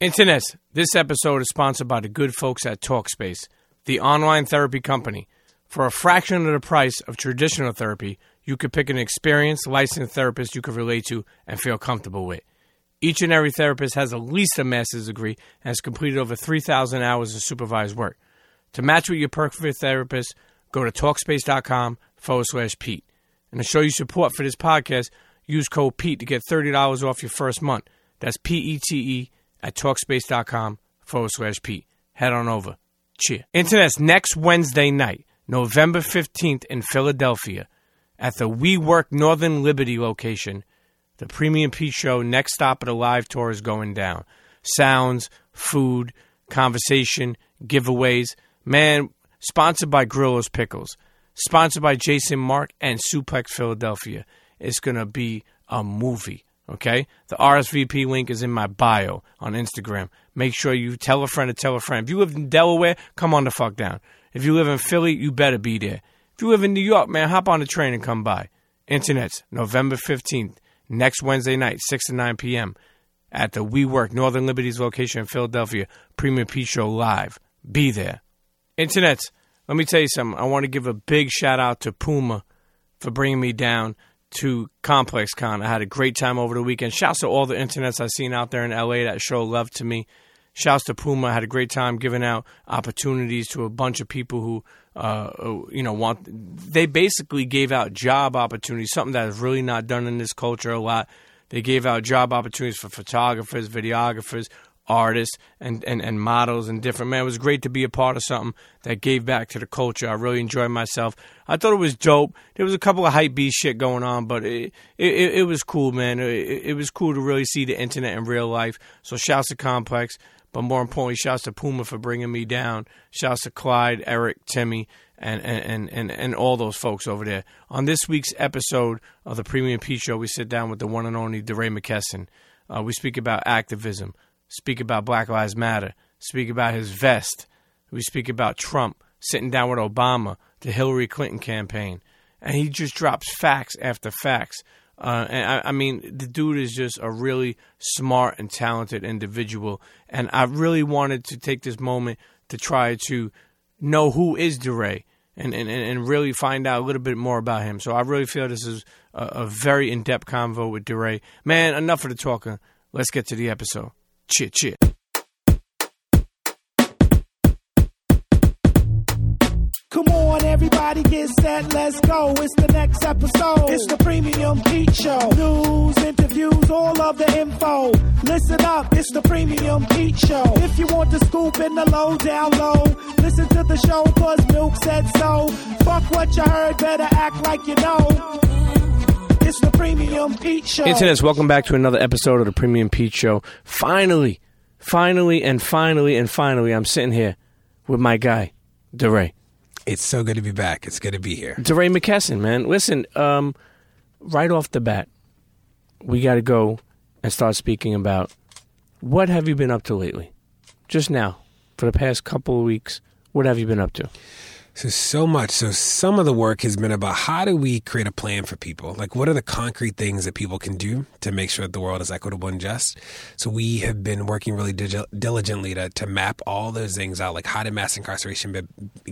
Internet, this episode is sponsored by the good folks at Talkspace, the online therapy company. For a fraction of the price of traditional therapy, you could pick an experienced, licensed therapist you could relate to and feel comfortable with. Each and every therapist has at least a master's degree and has completed over 3,000 hours of supervised work. To match with your perfect therapist, go to Talkspace.com forward slash Pete. And to show you support for this podcast, use code Pete to get $30 off your first month. That's P E T E at Talkspace.com forward slash Pete. Head on over. Cheer. Internet's next Wednesday night, November 15th in Philadelphia, at the WeWork Northern Liberty location. The Premium Pete Show next stop at a live tour is going down. Sounds, food, conversation, giveaways. Man, sponsored by Grillo's Pickles. Sponsored by Jason Markk and Suplex Philadelphia. It's going to be a movie. Okay? The RSVP link is in my bio on Instagram. Make sure you tell a friend to tell a friend. If you live in Delaware, come on the fuck down. If you live in Philly, you better be there. If you live in New York, man, hop on the train and come by. Internet's November 15th, next Wednesday night, 6 to 9 p.m. at the WeWork Northern Liberties location in Philadelphia, Premium Pete Show Live. Be there. Internet's, let me tell you something. I want to give a big shout out to Puma for bringing me down to Complex Con. I had a great time over the weekend. Shouts to all the internets I've seen out there in LA that show love to me. Shouts to Puma. I had a great time giving out opportunities to a bunch of people who, uh, you know, want. They basically gave out job opportunities, something that is really not done in this culture a lot. They gave out job opportunities for photographers, videographers, artists and, and, and models and different man. It was great to be a part of something that gave back to the culture. I really enjoyed myself. I thought it was dope. There was a couple of hype beast shit going on, but it it, it was cool, man. It, it was cool to really see the internet in real life. So shouts to Complex, but more importantly, shouts to Puma for bringing me down. Shouts to Clyde, Eric, Timmy. And, and, and, and all those folks over there. On this week's episode of the Premium Pete Show, we sit down with the one and only DeRay McKesson. Uh, we speak about activism, speak about Black Lives Matter, speak about his vest. We speak about Trump sitting down with Obama, the Hillary Clinton campaign, and he just drops facts after facts. Uh, and I, I, mean, the dude is just a really smart and talented individual. And I really wanted to take this moment to try to know who is DeRay and, and, and really find out a little bit more about him. So I really feel this is a, a very in depth convo with DeRay. Man, enough of the talking. Let's get to the episode. Cheer, cheer. Come on, everybody get set, let's go. It's the next episode. It's the Premium Pete Show. News, interviews, all of the info. Listen up, it's the Premium Pete Show. If you want the scoop in the low, down low, listen to the show, cause Milk said so. Fuck what you heard, better act like you know. It's the Premium Pete Show. Internets, welcome back to another episode of the Premium Pete Show. Finally, finally, and finally, and finally, I'm sitting here with my guy, DeRay. It's so good to be back. It's good to be here. DeRay McKesson, man. Listen, um, right off the bat, we got to go and start speaking about what have you been up to lately? Just now, for the past couple of weeks, what have you been up to? So, so much. So, some of the work has been about how do we create a plan for people? Like, what are the concrete things that people can do to make sure that the world is equitable and just? So, we have been working really digi- diligently to, to map all those things out. Like, how did mass incarceration be,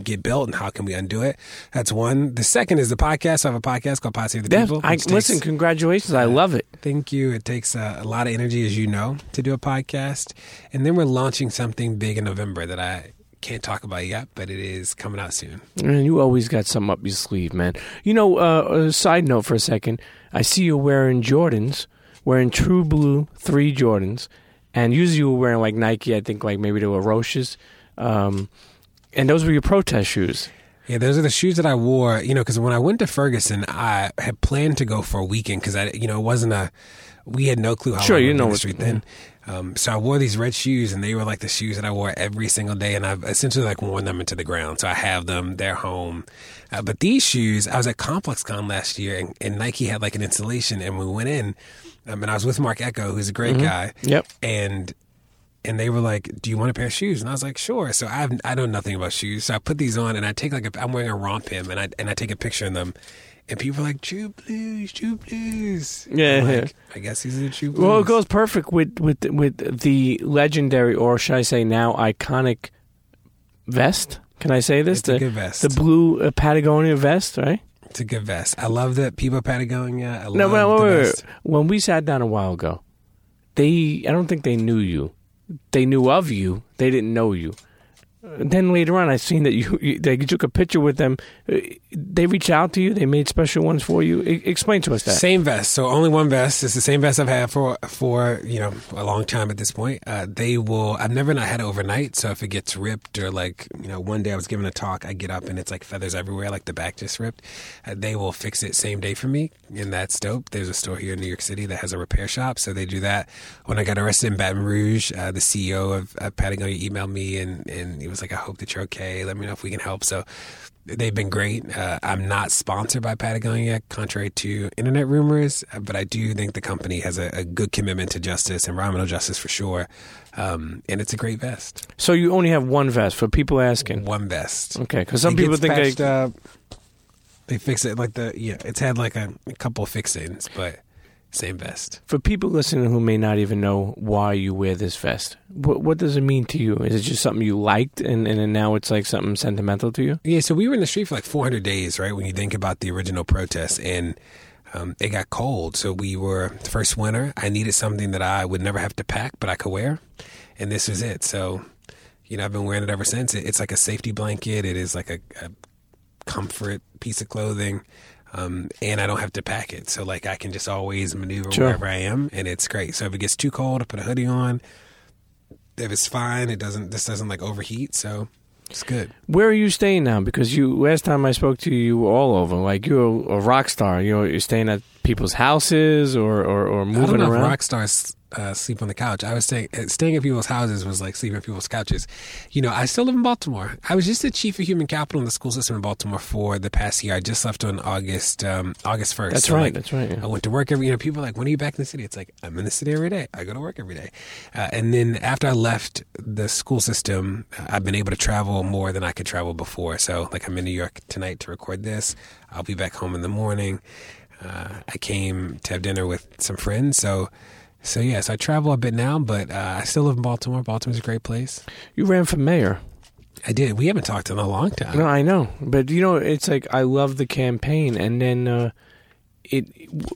get built and how can we undo it? That's one. The second is the podcast. I have a podcast called Pod Save the Yeah, People. I, takes- listen, congratulations. I love it. Thank you. It takes uh, a lot of energy, as you know, to do a podcast. And then we're launching something big in November that I can't talk about it yet, but it is coming out soon. Man, you always got something up your sleeve, man. You know, uh, a side note for a second. I see you wearing Jordans, wearing True Blue 3 Jordans, and usually you were wearing like Nike, I think like maybe they were Roshes. Um, and those were your protest shoes. Yeah, those are the shoes that I wore, you know, because when I went to Ferguson, I had planned to go for a weekend because I, you know, it wasn't a, we had no clue how Sure, you know in the what- street then. Um, so I wore these red shoes, and they were like the shoes that I wore every single day, and I've essentially like worn them into the ground. So I have them; they're home. Uh, but these shoes, I was at ComplexCon last year, and, and Nike had like an installation, and we went in, um, and I was with Marc Ecko, who's a great guy. Yep. And and they were like, "Do you want a pair of shoes?" And I was like, "Sure." So I have, I know nothing about shoes, so I put these on, and I take like a, I'm wearing a romp him, and I and I take a picture of them, and people are like True Blues, True Blues. Yeah, like, I guess he's a True Blues. Well, it goes perfect with with with the legendary, or should I say now iconic vest? Can I say this? It's a the, good vest. The blue uh, Patagonia vest, right? It's a good vest. I love that people Patagonia. I No, love wait, the wait, wait, wait. When we sat down a while ago, they I don't think they knew you. They knew of you. They didn't know you. Then later on, I seen that you, you they took a picture with them. Uh, They reached out to you. They made special ones for you. E- explain to us that. Same vest. So only one vest. It's the same vest I've had for for you know a long time at this point. Uh, they will. I've never not had it overnight. So if it gets ripped or like you know one day I was giving a talk, I get up and it's like feathers everywhere, like the back just ripped. Uh, they will fix it same day for me, and that's dope. There's a store here in New York City that has a repair shop, so they do that. When I got arrested in Baton Rouge, uh, the CEO of uh, Patagonia emailed me and and he was like, "I hope that you're okay. Let me know if we can help." So they've been great. Uh, I'm not sponsored by Patagonia, contrary to internet rumors, uh, but I do think the company has a, a good commitment to justice, environmental justice for sure. Um, and it's a great vest. So you only have one vest for people asking. One vest. Okay, because some It people think they. up. They fix it like the yeah. It's had like a, a couple fix-ins, but same vest. For people listening who may not even know why you wear this vest, what, what does it mean to you? Is it just something you liked, and, and now it's like something sentimental to you? Yeah, so we were in the street for like 400 days, right? When you think about the original protests, and um, it got cold. So we were the first winter. I needed something that I would never have to pack, but I could wear, and this was it. So, you know, I've been wearing it ever since. It, it's like a safety blanket. It is like a, a comfort piece of clothing. Um, and I don't have to pack it, so like I can just always maneuver Sure. wherever I am, and it's great. So if it gets too cold, I put a hoodie on. If it's fine, it doesn't. This doesn't like overheat, so it's good. Where are you staying now? Because you last time I spoke to you, you were all over. Like you're a rock star. You know, you're staying at people's houses or or, or I don't moving know around. if rock stars uh, sleep on the couch. I was staying uh, staying at people's houses was like sleeping at people's couches. You know, I still live in Baltimore. I was just the chief of human capital in the school system in Baltimore for the past year. I just left on August um, August first. That's right, that's right, yeah. I went to work every. You know, people are like, when are you back in the city? It's like I'm in the city every day. I go to work every day. Uh, and then after I left the school system, uh, I've been able to travel more than I could travel before. So like I'm in New York tonight to record this. I'll be back home in the morning. Uh, I came to have dinner with some friends. So, so yes, I travel a bit now, but uh, I still live in Baltimore. Baltimore's a great place. You ran for mayor. I did. We haven't talked in a long time. No, I know, but you know, it's like I love the campaign, and then uh, it.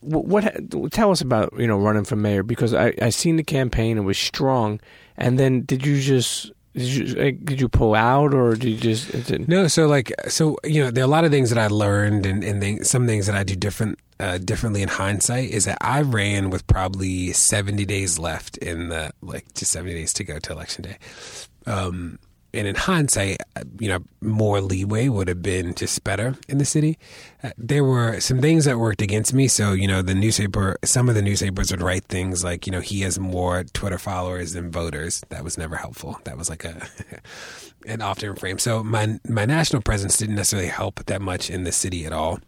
What, what? Tell us about you know running for mayor because I I seen the campaign. It was strong, and then did you just did you like, did you pull out or did you just? No, so like, so you know, there are a lot of things that I learned, and and things, some things that I do different, uh, differently in hindsight. Is that I ran with probably seventy days left in the like just seventy days to go to election day. Um, and in hindsight, you know, more leeway would have been just better in the city. Uh, there were some things that worked against me. So, you know, the newspaper, some of the newspapers would write things like, you know, he has more Twitter followers than voters. That was never helpful. That was like a an often frame. So my my national presence didn't necessarily help that much in the city at all.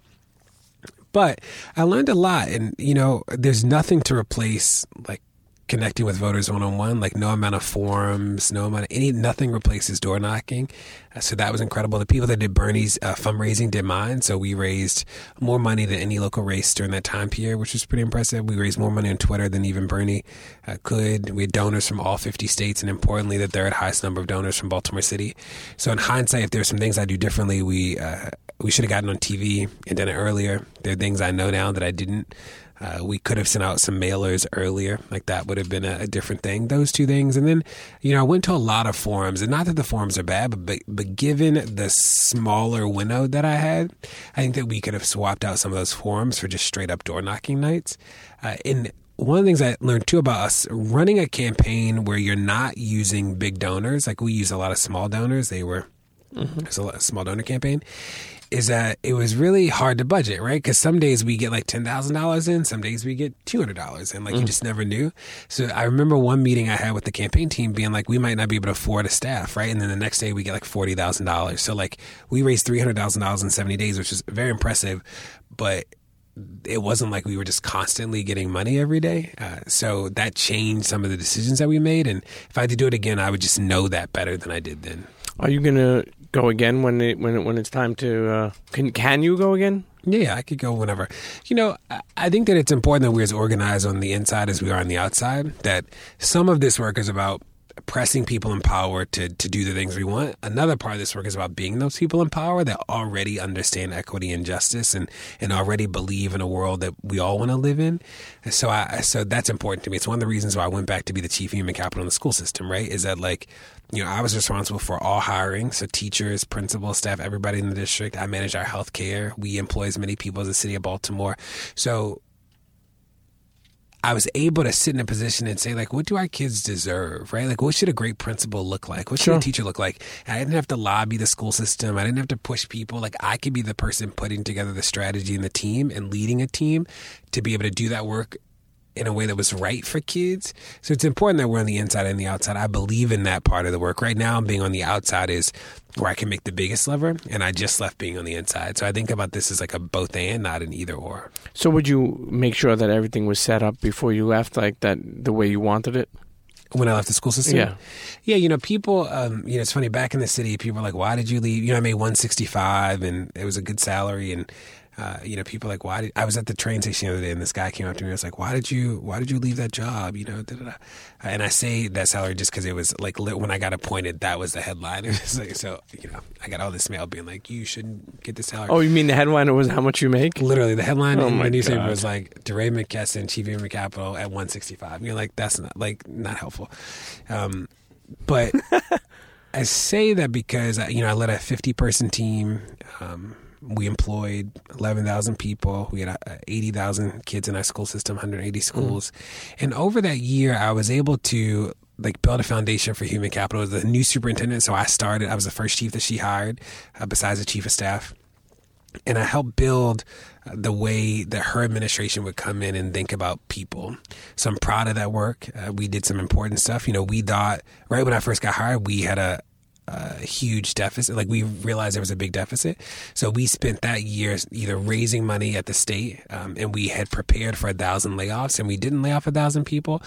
But I learned a lot, and you know, there's nothing to replace like connecting with voters one on one. Like no amount of forums, no amount of any nothing replaces door knocking. Uh, so that was incredible. The people that did Bernie's uh, fundraising did mine. So we raised more money than any local race during that time period, which was pretty impressive. We raised more money on Twitter than even Bernie uh, could. We had donors from all 50 states, and importantly, the third highest number of donors from Baltimore City. So in hindsight, if there's some things I do differently, we uh, we should have gotten on TV and done it earlier. There are things I know now that I didn't. Uh, we could have sent out some mailers earlier, like that would have been a, a different thing. Those two things, and then you know I went to a lot of forums, and not that the forums are bad, but but, given the smaller window that I had, I think that we could have swapped out some of those forums for just straight up door knocking nights. Uh, and one of the things I learned too about us running a campaign where you're not using big donors, like we use a lot of small donors. They were it's a small donor campaign. Is that it was really hard to budget, right? Because some days we get like ten thousand dollars in, some days we get two hundred dollars, and like you just never knew. So I remember one meeting I had with the campaign team being like, we might not be able to afford a staff, right? And then the next day we get like forty thousand dollars. So like we raised three hundred thousand dollars in seventy days, which is very impressive, but it wasn't like we were just constantly getting money every day. Uh, so that changed some of the decisions that we made. And if I had to do it again, I would just know that better than I did then. are you gonna go again when it when it, when it's time to? Uh, can can you go again? Yeah, I could go whenever. You know, I- think that it's important that we're as organized on the inside as we are on the outside. That some of this work is about pressing people in power to, to do the things we want. Another part of this work is about being those people in power that already understand equity and justice and, and already believe in a world that we all want to live in. And so I so that's important to me. It's one of the reasons why I went back to be the chief human capital in the school system, right? Is that like you know, I was responsible for all hiring, so teachers, principals, staff, everybody in the district. I manage our health care. We employ as many people as the city of Baltimore. So I was able to sit in a position and say, like, what do our kids deserve, right? Like, what should a great principal look like? What should Sure. a teacher look like? And I didn't have to lobby the school system. I didn't have to push people. Like, I could be the person putting together the strategy and the team and leading a team to be able to do that work in a way that was right for kids. So it's important that we're on the inside and the outside. I believe in that part of the work. Right now, being on the outside is where I can make the biggest lever, and I just left being on the inside. So I think about this as like a both and, not an either or. So would you make sure that everything was set up before you left, like that, the way you wanted it? when I left the school system. Yeah. Yeah, you know, people, um, you know, it's funny, back in the city, people were like, why did you leave? You know, I made 165 and it was a good salary. And, uh, you know, people like, why did, I was at the train station the other day and this guy came up to me and was like, why did you, why did you leave that job? You know, da, da, da. and I say that salary just because it was like, when I got appointed, that was the headline. Like, so, you know, I got all this mail being like, you shouldn't get this salary. Oh, you mean the headliner was how much you make? Literally, the headline Oh in my the newspaper God. was like DeRay McKesson, Chief Human Capital at 165. You're like, that's not like not helpful. Um, but I say that because uh, you know I led a 50 person team. Um, we employed 11,000 people. We had uh, 80,000 kids in our school system, 180 schools, and over that year, I was able to like build a foundation for human capital. As the new superintendent, so I started. I was the first chief that she hired, uh, besides the chief of staff and I helped build uh, the way that her administration would come in and think about people. So I'm proud of that work. Uh, we did some important stuff. You know, we thought right when I first got hired, we had a, a huge deficit. Like we realized there was a big deficit, so we spent that year either raising money at the state, um, and we had prepared for a thousand layoffs, and we didn't lay off a thousand people,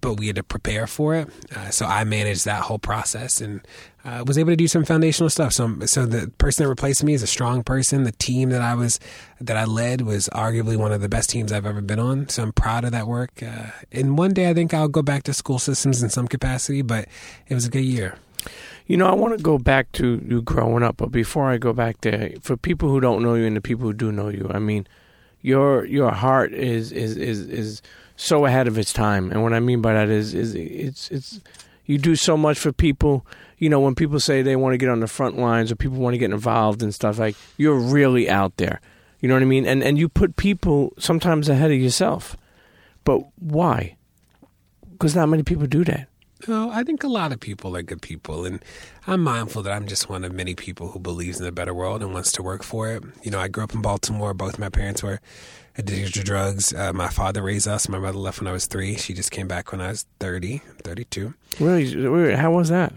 but we had to prepare for it. Uh, so I managed that whole process and uh, was able to do some foundational stuff. So, so the person that replaced me is a strong person. The team that I was that I led was arguably one of the best teams I've ever been on. So I'm proud of that work. Uh, and one day I think I'll go back to school systems in some capacity. But it was a good year. You know, I want to go back to you growing up, but before I go back there, for people who don't know you and the people who do know you, I mean, your your heart is is is is so ahead of its time, and what I mean by that is is it's it's you do so much for people. You know, when people say they want to get on the front lines or people want to get involved and stuff, like you're really out there. You know what I mean? And and you put people sometimes ahead of yourself. But why? Because not many people do that. Oh, I think a lot of people are good people, and I'm mindful that I'm just one of many people who believes in a better world and wants to work for it. You know, I grew up in Baltimore. Both my parents were addicted to drugs. Uh, my father raised us. My mother left when I was three. She just came back when I was 30, 32. Really? How was that?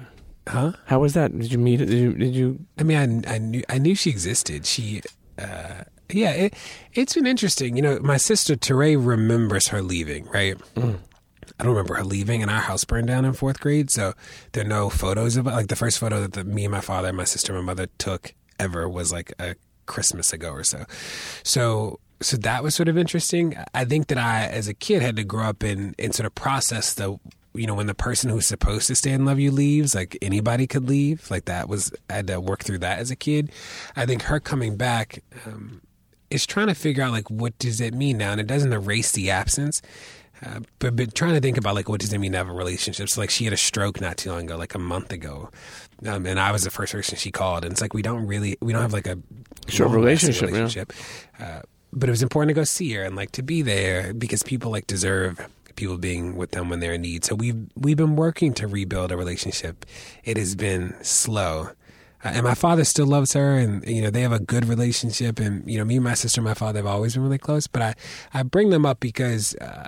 Huh? How was that? Did you meet? Did you? Did you? I mean, I, I knew I knew she existed. She, uh, yeah, it, it's been interesting. You know, my sister Teray remembers her leaving, right? I don't remember her leaving, and our house burned down in fourth grade, so there are no photos of it. Like the first photo that the, me and my father, my sister, and my mother took ever was like a Christmas ago or so. So. So that was sort of interesting. I think that I, as a kid, had to grow up and, and sort of process the you know, when the person who's supposed to stay and love you leaves, like anybody could leave. Like that was, I had to work through that as a kid. I think her coming back um, is trying to figure out, like, what does it mean now? And it doesn't erase the absence. Uh, but, but trying to think about like what does it mean to have a relationship? So like she had a stroke not too long ago, like a month ago, um, and I was the first person she called, and it's like we don't really we don't have like a Sure, long-lasting relationship, yeah. relationship. Uh, but it was important to go see her and like to be there because people like deserve people being with them when they're in need. So we've we've been working to rebuild a relationship. It has been slow. Uh, and my father still loves her, and you know they have a good relationship. And you know, me and my sister, and my father have always been really close. But I, I bring them up because uh,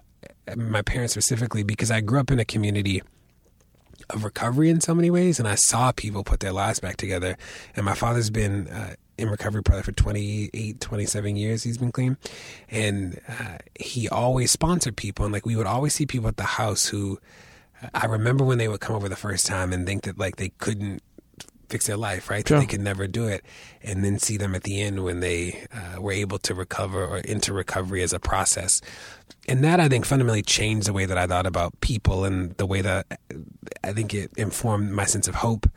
my parents specifically, because I grew up in a community of recovery in so many ways, and I saw people put their lives back together. And my father's been uh, in recovery probably for 28, 27 years. He's been clean, and uh, he always sponsored people, and like we would always see people at the house who I remember when they would come over the first time and think that like they couldn't fix their life, right? Sure. That they could never do it, and then see them at the end when they uh, were able to recover or into recovery as a process. And that I think fundamentally changed the way that I thought about people and the way that I think it informed my sense of hope.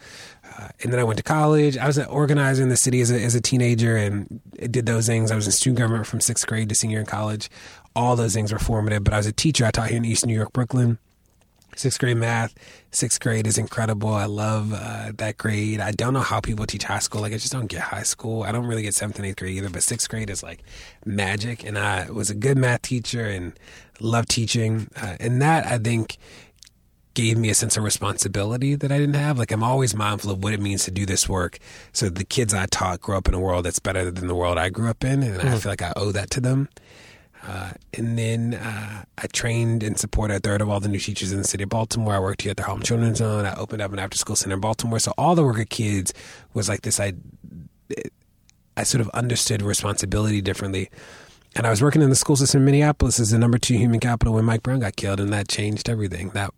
Uh, and then I went to college. I was an organizer in the city as a, as a teenager and did those things. I was in student government from sixth grade to senior in college. All those things were formative. But I was a teacher. I taught here in East New York, Brooklyn sixth grade math. Sixth grade is incredible. I love uh, that grade. I don't know how people teach high school. Like I just don't get high school. I don't really get seventh and eighth grade either. But sixth grade is like magic. And I was a good math teacher and loved teaching. Uh, and that I think gave me a sense of responsibility that I didn't have. Like I'm always mindful of what it means to do this work. So the kids I taught grow up in a world that's better than the world I grew up in, and I feel like I owe that to them. Uh, and then uh, I trained and supported a third of all the new teachers in the city of Baltimore. I worked here at the Harlem Children's Zone. I opened up an after school center in Baltimore. So all the work of kids was like this. I, I sort of understood responsibility differently. And I was working in the school system in Minneapolis as the number two human capital when Mike Brown got killed, and that changed everything. That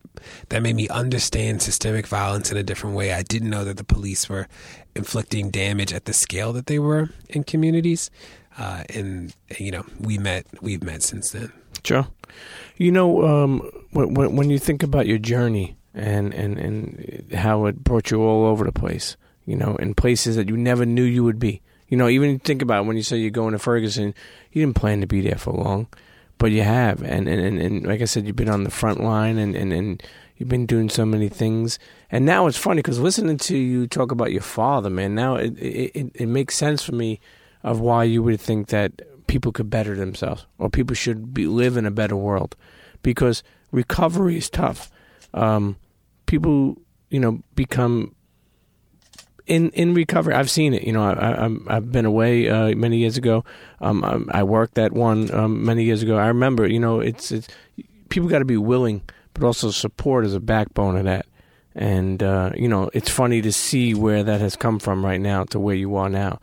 that made me understand systemic violence in a different way. I didn't know that the police were inflicting damage at the scale that they were in communities. Uh, and you know, we met. We've met since then. Sure. You know, um, when, when you think about your journey and, and, and how it brought you all over the place, you know, in places that you never knew you would be. You know, even think about when you say you're going to Ferguson, you didn't plan to be there for long, but you have. And, and, and, and like I said, you've been on the front line and, and, and you've been doing so many things. And now it's funny because listening to you talk about your father, man, now it, it, it makes sense for me of why you would think that people could better themselves or people should be live in a better world because recovery is tough. Um, people, you know, become in in recovery. I've seen it. You know, I, I, I've been away uh, many years ago. Um, I, I worked that one um, many years ago. I remember. You know, it's it's people got to be willing, but also support is a backbone of that. And uh, you know, it's funny to see where that has come from right now to where you are now.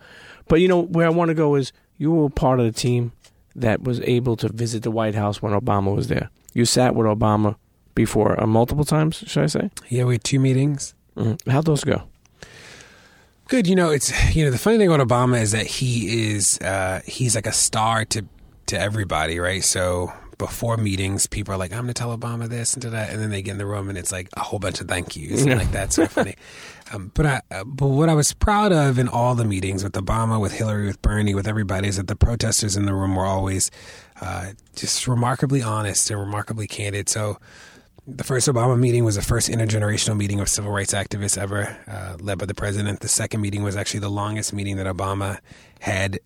But you know, where I want to go is you were part of the team that was able to visit the White House when Obama was there. You sat with Obama before uh, multiple times, should I say? Yeah, we had two meetings. Mm-hmm. How'd those go? Good. You know, it's you know the funny thing about Obama is that he is uh, he's like a star to to everybody, right? So before meetings, people are like, "I'm going to tell Obama this and that," and then they get in the room and it's like a whole bunch of thank yous, and like that's so funny. Um, but I, uh, but what I was proud of in all the meetings with Obama, with Hillary, with Bernie, with everybody, is that the protesters in the room were always uh, just remarkably honest and remarkably candid. So. The first Obama meeting was the first intergenerational meeting of civil rights activists ever, uh, led by the president. The second meeting was actually the longest meeting that Obama had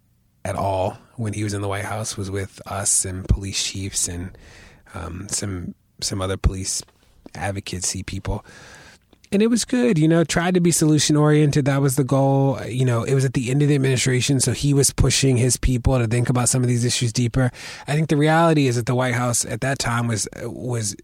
at all when he was in the White House. Was with us and police chiefs and um, some some other police advocacy people. And it was good, you know, tried to be solution oriented. That was the goal. You know, it was at the end of the administration, so he was pushing his people to think about some of these issues deeper. I think the reality is that the White House at that time was was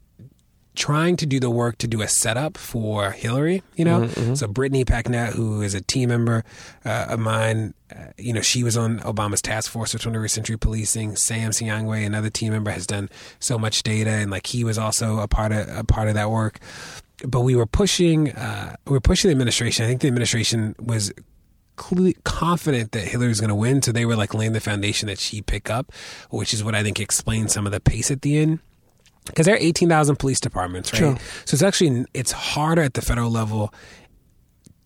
trying to do the work to do a setup for Hillary, you know? Mm-hmm. So Brittany Packnett, who is a team member uh, of mine, uh, you know, she was on Obama's task force for 21st century policing. Sam Sinyangwe, another team member, has done so much data and like he was also a part of a part of that work. But we were pushing uh, we were pushing the administration. I think the administration was confident that Hillary was going to win, so they were like laying the foundation that she pick up, which is what I think explains some of the pace at the end because there are 18,000 police departments, right? Sure. So it's actually it's harder at the federal level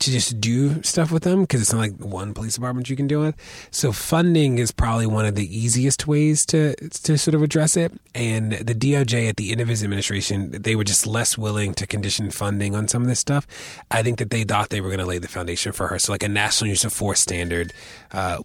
to just do stuff with them because it's not like one police department you can deal with. So funding is probably one of the easiest ways to to sort of address it. And the DOJ at the end of his administration, they were just less willing to condition funding on some of this stuff. I think that they thought they were going to lay the foundation for her. So like a national use of force standard. Uh,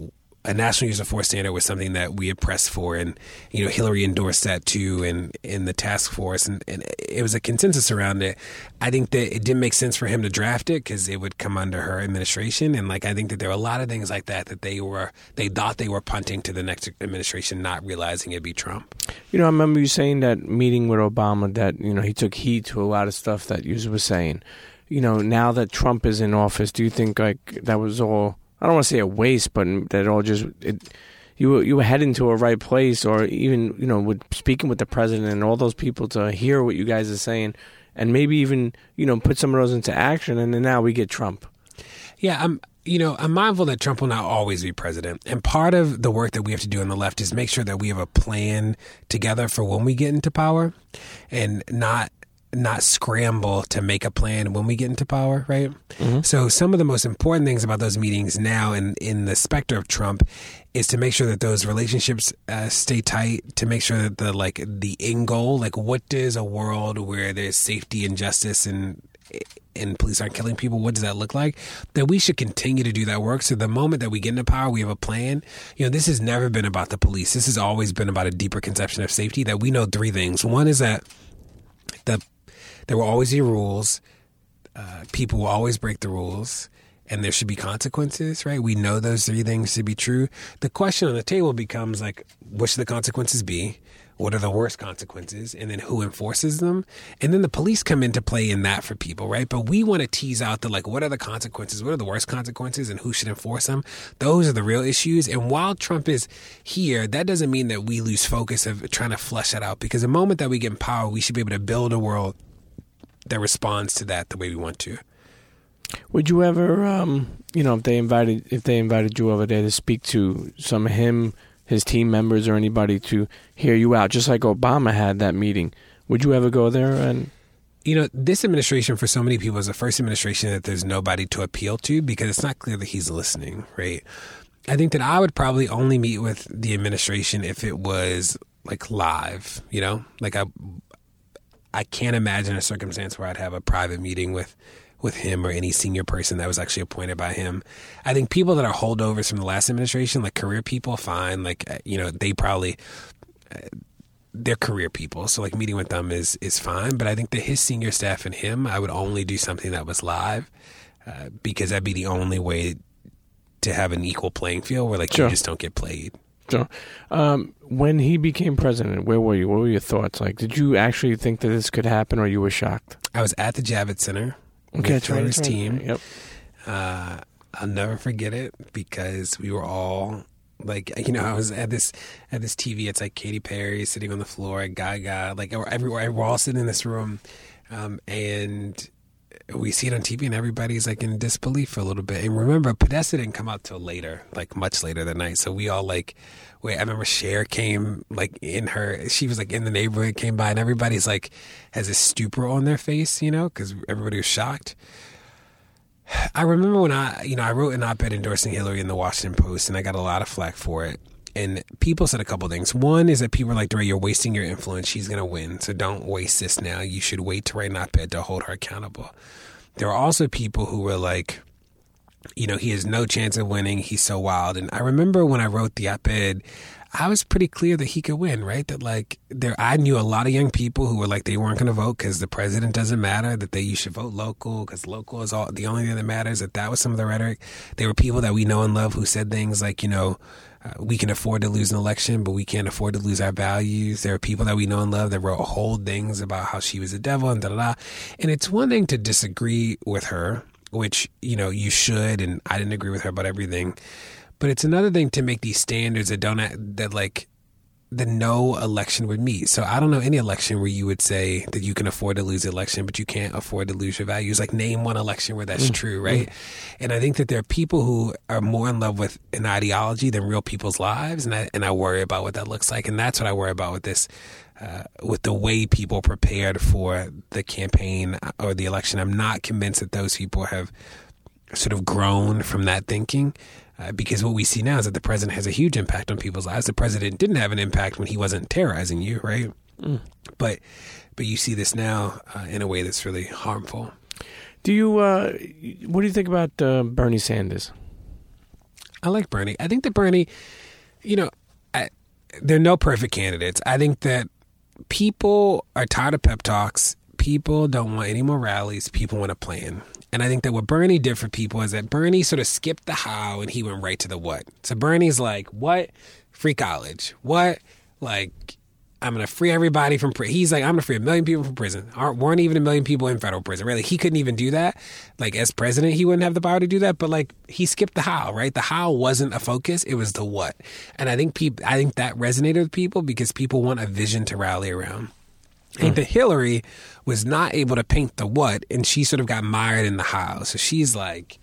a national use of force standard was something that we had pressed for, and you know Hillary endorsed that too, and in the task force, and, and it was a consensus around it. I think that it didn't make sense for him to draft it because it would come under her administration, and like I think that there were a lot of things like that that they were they thought they were punting to the next administration, not realizing it'd be Trump. You know, I remember you saying that meeting with Obama that you know he took heed to a lot of stuff that you were saying. You know, now that Trump is in office, do you think like that was all? I don't want to say a waste, but that all just it, you were you were heading to a right place, or even you know, with speaking with the president and all those people to hear what you guys are saying, and maybe even you know put some of those into action, and then now we get Trump. Yeah, I'm. You know, I'm mindful that Trump will not always be president, and part of the work that we have to do on the left is make sure that we have a plan together for when we get into power, and not not scramble to make a plan when we get into power, right? Mm-hmm. So some of the most important things about those meetings now and in, in the specter of Trump is to make sure that those relationships uh, stay tight, to make sure that the like the end goal, like what does a world where there's safety and justice and and police aren't killing people, what does that look like? That we should continue to do that work. So the moment that we get into power, we have a plan. You know, this has never been about the police. This has always been about a deeper conception of safety that we know three things. One is that the there will always be rules. Uh, people will always break the rules, and there should be consequences, right? We know those three things to be true. The question on the table becomes like, what should the consequences be? What are the worst consequences? And then who enforces them? And then the police come into play in that for people, right? But we want to tease out the like, what are the consequences? What are the worst consequences and who should enforce them? Those are the real issues. And while Trump is here, that doesn't mean that we lose focus of trying to flesh that out because the moment that we get in power, we should be able to build a world that responds to that the way we want to. Would you ever, um, you know, if they invited if they invited you over there to speak to some of him, his team members, or anybody to hear you out, just like Obama had that meeting? Would you ever go there and? You know, this administration for so many people is the first administration that there's nobody to appeal to because it's not clear that he's listening, right? I think that I would probably only meet with the administration if it was like live, you know, like I I can't imagine a circumstance where I'd have a private meeting with with him or any senior person that was actually appointed by him. I think people that are holdovers from the last administration, like career people, fine. Like uh, you know, they probably uh, they're career people, so like meeting with them is is fine. But I think that his senior staff and him, I would only do something that was live uh, because that'd be the only way to have an equal playing field where like sure. you just don't get played. So, um, when he became president, where were you? What were your thoughts? Like, did you actually think that this could happen, or you were shocked? I was at the Javits Center okay, with right, his right. team. Yep. Uh, I'll never forget it because we were all like, you know, I was at this at this TV. It's like Katy Perry sitting on the floor, Gaga, like everywhere. We're all sitting in this room, um, and we see it on TV and everybody's like in disbelief for a little bit. And remember, Podesta didn't come out till later, like much later that night. So we all like, wait, I remember Cher came like in her, she was like in the neighborhood, came by, and everybody's like has a stupor on their face, you know, because everybody was shocked. I remember when I, you know, I wrote an op ed endorsing Hillary in the Washington Post and I got a lot of flack for it. And people said a couple things. One is that people were like, DeRay, you're wasting your influence. She's going to win. So don't waste this now. You should wait to write an op ed to hold her accountable. There were also people who were like, you know, he has no chance of winning. He's so wild. And I remember when I wrote the op ed, I was pretty clear that he could win, right? That like there, I knew a lot of young people who were like they weren't going to vote because the president doesn't matter. That they you should vote local because local is all the only thing that matters. That that was some of the rhetoric. There were people that we know and love who said things like, you know, uh, we can afford to lose an election, but we can't afford to lose our values. There are people that we know and love that wrote whole things about how she was a devil and da da da. And it's one thing to disagree with her, which you know you should, and I didn't agree with her about everything. But it's another thing to make these standards that don't that like the no election would meet. So I don't know any election where you would say that you can afford to lose the election, but you can't afford to lose your values. Like name one election where that's mm. true, right? Mm. And I think that there are people who are more in love with an ideology than real people's lives, and I and I worry about what that looks like, and that's what I worry about with this. Uh, with the way people prepared for the campaign or the election, I'm not convinced that those people have sort of grown from that thinking. Uh, because what we see now is that the president has a huge impact on people's lives. The president didn't have an impact when he wasn't terrorizing you, right? Mm. But but you see this now uh, in a way that's really harmful. Do you? Uh, what do you think about uh, Bernie Sanders? I like Bernie. I think that Bernie, you know, I, there are no perfect candidates. I think that people are tired of pep talks. People don't want any more rallies. People want a plan. And I think that what Bernie did for people is that Bernie sort of skipped the how and he went right to the what. So Bernie's like, what? Free college. What? Like, I'm going to free everybody from prison. He's like, I'm going to free a million people from prison. Aren't, weren't even a million people in federal prison. Really, he couldn't even do that. Like, as president, he wouldn't have the power to do that. But like, he skipped the how, right? The how wasn't a focus. It was the what. And I think people, I think that resonated with people because people want a vision to rally around. I think mm. that Hillary was not able to paint the what, and she sort of got mired in the how. So she's like,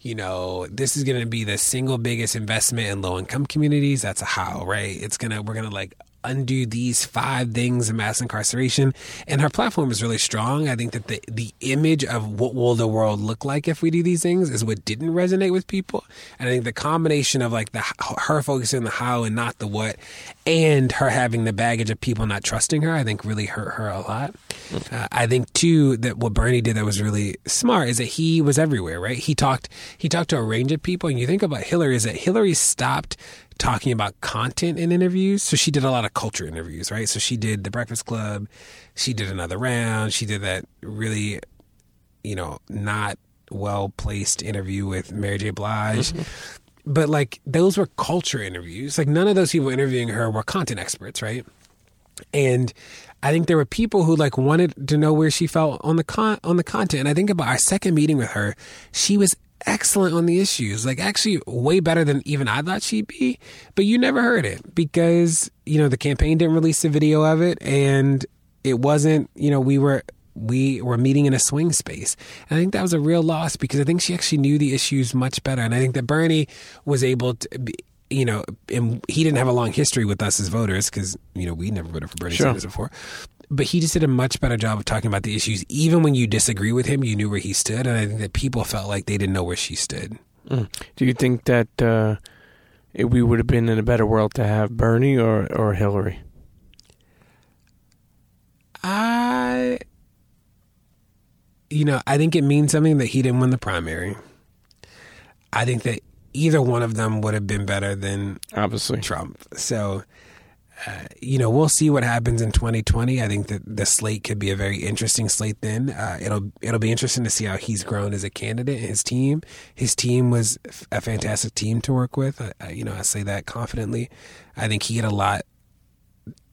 you know, this is going to be the single biggest investment in low income communities. That's a how, right? It's going to, we're going to like undo these five things of mass incarceration. And her platform is really strong. I think that the, the image of what will the world look like if we do these things is what didn't resonate with people. And I think the combination of like the her focusing on the how and not the what, and her having the baggage of people not trusting her, I think really hurt her a lot. Uh, I think too that what Bernie did that was really smart is that he was everywhere, right? He talked he talked to a range of people, and you think about Hillary is that Hillary stopped talking about content in interviews. So she did a lot of culture interviews, right? So she did the Breakfast Club, she did another round, she did that really, you know, not well placed interview with Mary J. Blige. Mm-hmm. But like those were culture interviews. Like none of those people interviewing her were content experts, right? And I think there were people who like wanted to know where she felt on the con on the content. And I think about our second meeting with her, she was excellent on the issues, like actually way better than even I thought she'd be. But you never heard it because, you know, the campaign didn't release a video of it and it wasn't, you know, we were we were meeting in a swing space. And I think that was a real loss because I think she actually knew the issues much better. And I think that Bernie was able to be, you know, and he didn't have a long history with us as voters because, you know, we never voted for Bernie sure. Sanders before but he just did a much better job of talking about the issues. Even when you disagree with him, you knew where he stood, and I think that people felt like they didn't know where she stood. Mm. Do you think that uh, we would have been in a better world to have Bernie or or Hillary? I, you know, I think it means something that he didn't win the primary. I think that either one of them would have been better than obviously Trump. So uh, you know, we'll see what happens in 2020. I think that the slate could be a very interesting slate. Then uh, it'll it'll be interesting to see how he's grown as a candidate. And his team, his team was a fantastic team to work with. I, you know, I say that confidently. I think he had a lot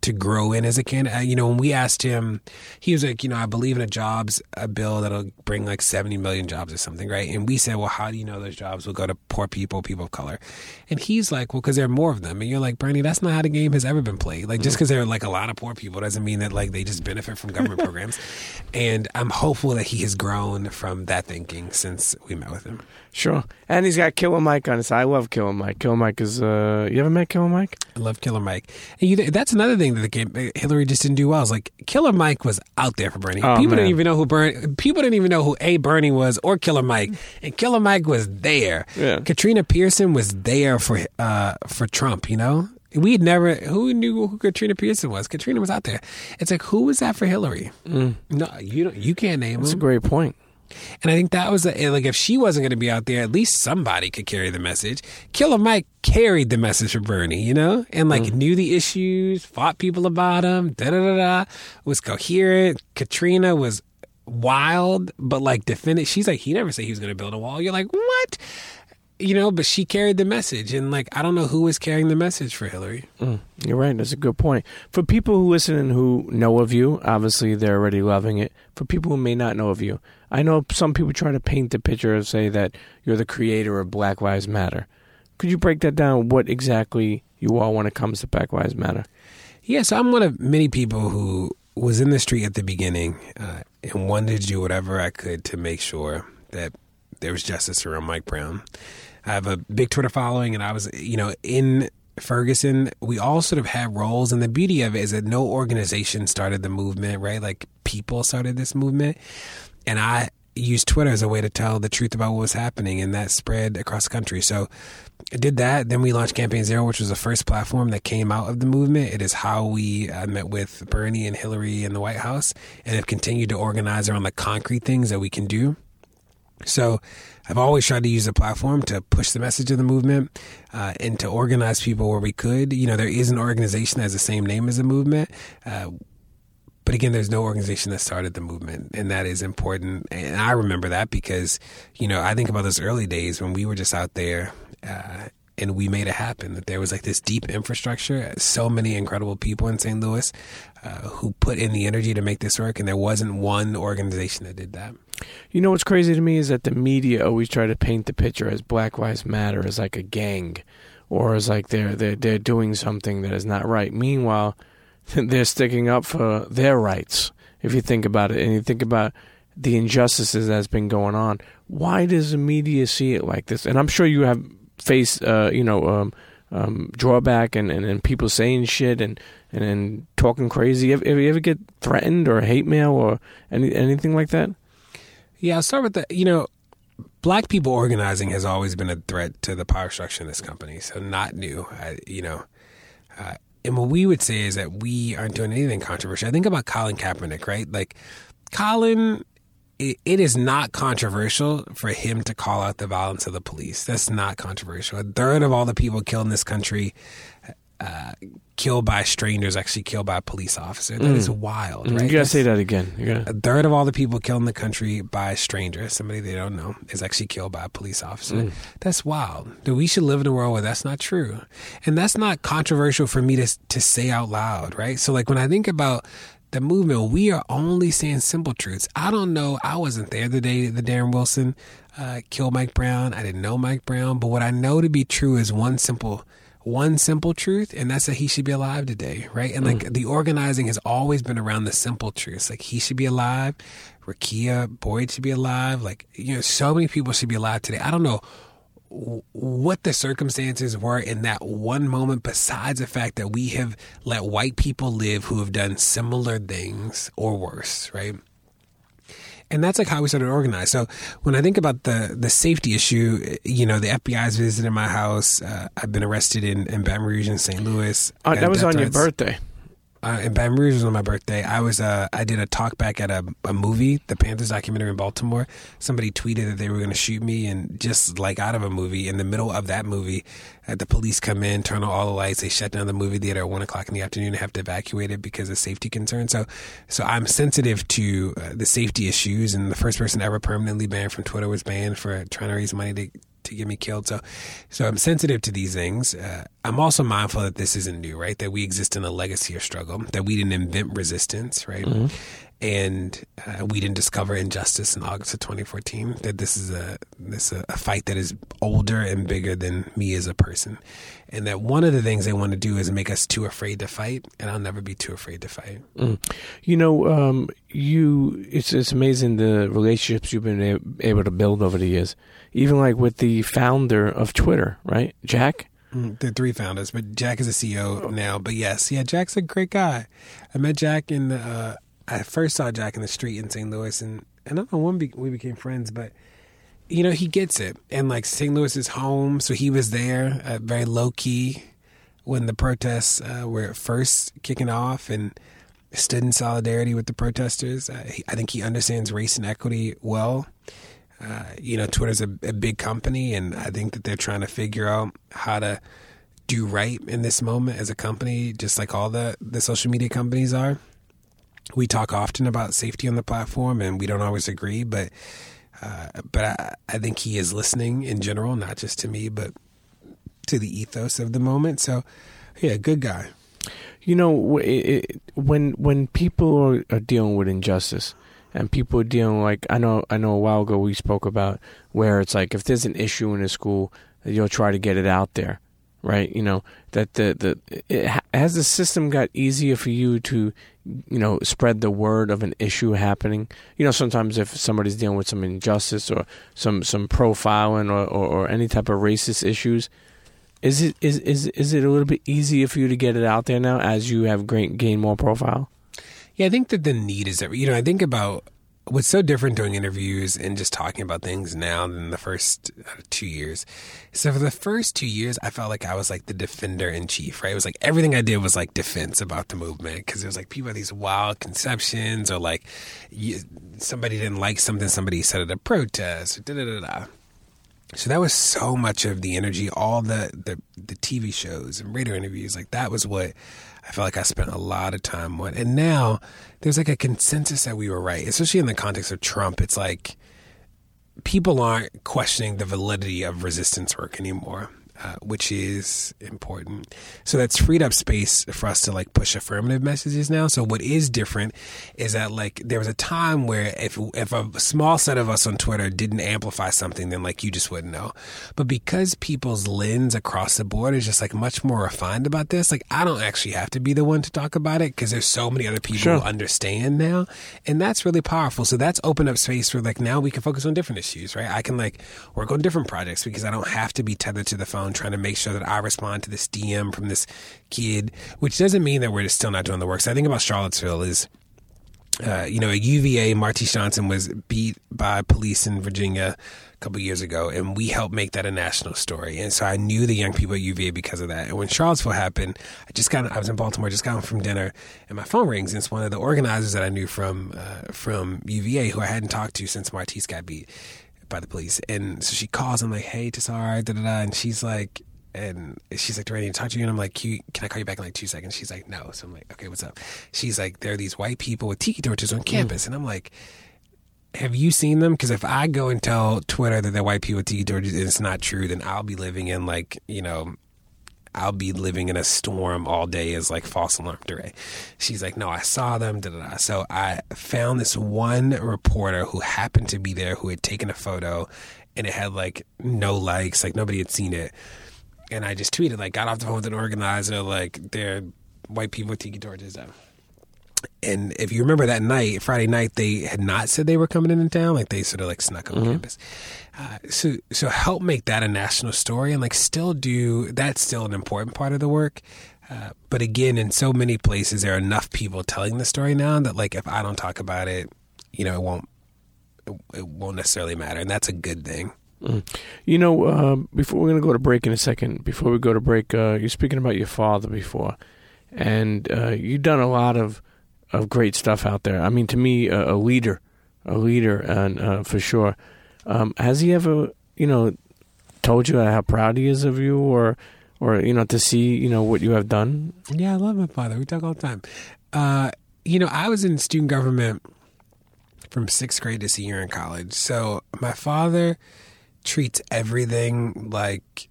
to grow in as a candidate. Uh, you know, when we asked him, he was like, you know, I believe in a jobs a bill that'll bring like 70 million jobs or something, right? And we said, well, how do you know those jobs will go to poor people, people of color? And he's like, well, because there are more of them. And you're like, Bernie, that's not how the game has ever been played. Like, just because there are like a lot of poor people doesn't mean that like they just benefit from government programs. And I'm hopeful that he has grown from that thinking since we met with him. Sure. And he's got Killer Mike on his side. I love Killer Mike. Killer Mike is, uh, you ever met Killer Mike? I love Killer Mike. And you, that's another thing that the game, uh, Hillary just didn't do well. Is like Killer Mike was out there for Bernie. Oh, people man. didn't even know who Bernie, people didn't even know who A. Bernie was or Killer Mike. And Killer Mike was there. Yeah. Katrina Pearson was there for, uh, for Trump, you know? We'd never, who knew who Katrina Pearson was? Katrina was out there. It's like, who was that for Hillary? Mm. No, you don't, you can't name That's him. a great point. And I think that was a, like if she wasn't going to be out there, at least somebody could carry the message. Killer Mike carried the message for Bernie, you know, and like mm. knew the issues, fought people about them, da da da da, was coherent. Katrina was wild, but like defended. She's like, he never said he was going to build a wall. You're like, what? You know, but she carried the message, and like I don't know who was carrying the message for Hillary. Mm, you're right. That's a good point. For people who listen and who know of you, obviously they're already loving it. For people who may not know of you, I know some people try to paint the picture and say that you're the creator of Black Lives Matter. Could you break that down? What exactly you are when it comes to Black Lives Matter? Yes, I'm one of many people who was in the street at the beginning uh, and wanted to do whatever I could to make sure that there was justice around Mike Brown. I have a big Twitter following, and I was, you know, in Ferguson, we all sort of had roles. And the beauty of it is that no organization started the movement, right? Like people started this movement and I used Twitter as a way to tell the truth about what was happening, and that spread across the country. So I did that. Then we launched Campaign Zero, which was the first platform that came out of the movement. It is how we uh, met with Bernie and Hillary in the White House and have continued to organize around the concrete things that we can do. So I've always tried to use the platform to push the message of the movement uh, and to organize people where we could. You know, there is an organization that has the same name as the movement. Uh, but again, there's no organization that started the movement, and that is important. And I remember that because, you know, I think about those early days when we were just out there uh, and we made it happen. That there was like this deep infrastructure, so many incredible people in St. Louis uh, who put in the energy to make this work, and there wasn't one organization that did that. You know what's crazy to me is that the media always try to paint the picture as Black Lives Matter as like a gang, or as like they're they're they're doing something that is not right. Meanwhile they're sticking up for their rights. If you think about it, and you think about the injustices that's been going on. Why does the media see it like this? And I'm sure you have faced, uh, you know, um, um, drawback and, and, and people saying shit and and, talking crazy. Have, have you ever get threatened or hate mail or any anything like that? Yeah, I'll start with the. You know, black people organizing has always been a threat to the power structure in this company, so not new. I, you know, uh, and what we would say is that we aren't doing anything controversial. I think about Colin Kaepernick, right? Like, Colin, it, it is not controversial for him to call out the violence of the police. That's not controversial. A third of all the people killed in this country uh, killed by strangers, actually killed by a police officer. That mm. is wild, right? You gotta That's, say that again. Gotta... A third of all the people killed in the country by a stranger, somebody they don't know, is actually killed by a police officer. Mm. That's wild. That we should live in a world where that's not true, and that's not controversial for me to to say out loud, right? So, like when I think about the movement, we are only saying simple truths. I don't know. I wasn't there the day that Darren Wilson uh, killed Mike Brown. I didn't know Mike Brown, but what I know to be true is one simple one simple truth, and that's that he should be alive today, right? And like mm. the organizing has always been around the simple truths. Like he should be alive, Rekia Boyd should be alive. Like, you know, so many people should be alive today. I don't know what the circumstances were in that one moment, besides the fact that we have let white people live who have done similar things or worse, right? And that's like how we started organized. So when I think about the the safety issue, you know, the FBI's visited my house. Uh, I've been arrested in, in Baton Rouge and St. Louis. Uh, that was on threats. your birthday uh, in Baton Rouge was on my birthday. I was uh, I did a talk back at a, a movie, the Panthers documentary in Baltimore. Somebody tweeted that they were going to shoot me, and just like out of a movie, in the middle of that movie, uh, the police come in, turn on all the lights, they shut down the movie theater at one o'clock in the afternoon, and have to evacuate it because of safety concerns. So, so I'm sensitive to uh, the safety issues, and the first person ever permanently banned from Twitter was banned for trying to raise money to to get me killed. So, so I'm sensitive to these things. Uh, I'm also mindful that this isn't new, right? That we exist in a legacy of struggle. That we didn't invent resistance, right? Mm-hmm. And uh, we didn't discover injustice in August of 2014. That this is a this a, a fight that is older and bigger than me as a person, and that one of the things they want to do is make us too afraid to fight. And I'll never be too afraid to fight. Mm. You know, um, you it's it's amazing the relationships you've been able to build over the years even like with the founder of Twitter, right? Jack? Mm, the three founders, but Jack is a CEO now. But yes, yeah, Jack's a great guy. I met Jack in the, uh, I first saw Jack in the street in St. Louis, and, and I don't know when we became friends, but you know, he gets it. And like St. Louis is home, so he was there, uh, very low key when the protests uh, were first kicking off and stood in solidarity with the protesters. Uh, he, I think he understands race and equity well. Uh, you know, Twitter's a, a big company, and I think that they're trying to figure out how to do right in this moment as a company, just like all the, the social media companies are. We talk often about safety on the platform, and we don't always agree, but uh, but I, I think he is listening in general, not just to me, but to the ethos of the moment. So, yeah, good guy. You know, it, when when people are, dealing with injustice, and people are dealing like I know I know a while ago we spoke about where it's like if there's an issue in a school, you'll try to get it out there, right? You know that the the it, has the system got easier for you to you know spread the word of an issue happening. You know sometimes if somebody's dealing with some injustice or some some profiling or, or, or any type of racist issues. Is it is, is is it a little bit easier for you to get it out there now as you have gained gain more profile? Yeah, I think that the need is that you know I think about what's so different doing interviews and just talking about things now than the first uh, two years. So for the first two years, I felt like I was like the defender in chief, right? It was like everything I did was like defense about the movement because it was like people had these wild conceptions or like you, somebody didn't like something somebody said at a protest da da da da. So that was so much of the energy, all the, the the TV shows and radio interviews. Like that was what I felt like I spent a lot of time. And now there's like a consensus that we were right, especially in the context of Trump. It's like people aren't questioning the validity of resistance work anymore. Uh, which is important. So that's freed up space for us to like push affirmative messages now. So what is different is that like there was a time where if if a small set of us on Twitter didn't amplify something, then like you just wouldn't know. But because people's lens across the board is just like much more refined about this, like I don't actually have to be the one to talk about it because there's so many other people Sure. who understand now, and that's really powerful. So that's opened up space for like now we can focus on different issues, right? I can like work on different projects because I don't have to be tethered to the phone trying to make sure that I respond to this DM from this kid, which doesn't mean that we're still not doing the work. So I think about Charlottesville is uh, you know, at UVA, Marty Johnson was beat by police in Virginia a couple years ago, and we helped make that a national story. And so I knew the young people at UVA because of that. And when Charlottesville happened, I just got I was in Baltimore, just got home from dinner, and my phone rings. And it's one of the organizers that I knew from uh, from UVA who I hadn't talked to since Martese got beat by the police. And so she calls. I'm like, "Hey, Tassar," da da da, and she's like. And she's like, "Do I need to talk to you?" And I'm like, can, you, "Can I call you back in like two seconds?" She's like, "No." So I'm like, "Okay, what's up?" She's like, "There are these white people with tiki torches on mm. campus," and I'm like, have you seen them? Because if I go and tell Twitter that they're white people with tiki torches and it's not true, then I'll be living in like, you know, I'll be living in a storm all day as like false alarm DeRay. She's like, no, I saw them. Da, da, da. So I found this one reporter who happened to be there who had taken a photo and it had like no likes, like nobody had seen it. And I just tweeted, like, got off the phone with an organizer, like, they're white people with tiki torches. And if you remember that night, Friday night, they had not said they were coming into town. Like they sort of like snuck on mm-hmm. campus. So so help make that a national story and like still do that's still an important part of the work. Uh, but again, in so many places, there are enough people telling the story now that like if I don't talk about it, you know, it won't it, won't necessarily matter, and that's a good thing. You know, uh, before we're going to go to break in a second, before we go to break, uh, you're speaking about your father before, and uh, you've done a lot of, of great stuff out there. I mean, to me, a, a leader, a leader, and uh, for sure. Um, has he ever, you know, told you how proud he is of you, or, or you know, to see, you know, what you have done? Yeah, I love my father. We talk all the time. Uh, you know, I was in student government from sixth grade to senior in college. So my father treats everything like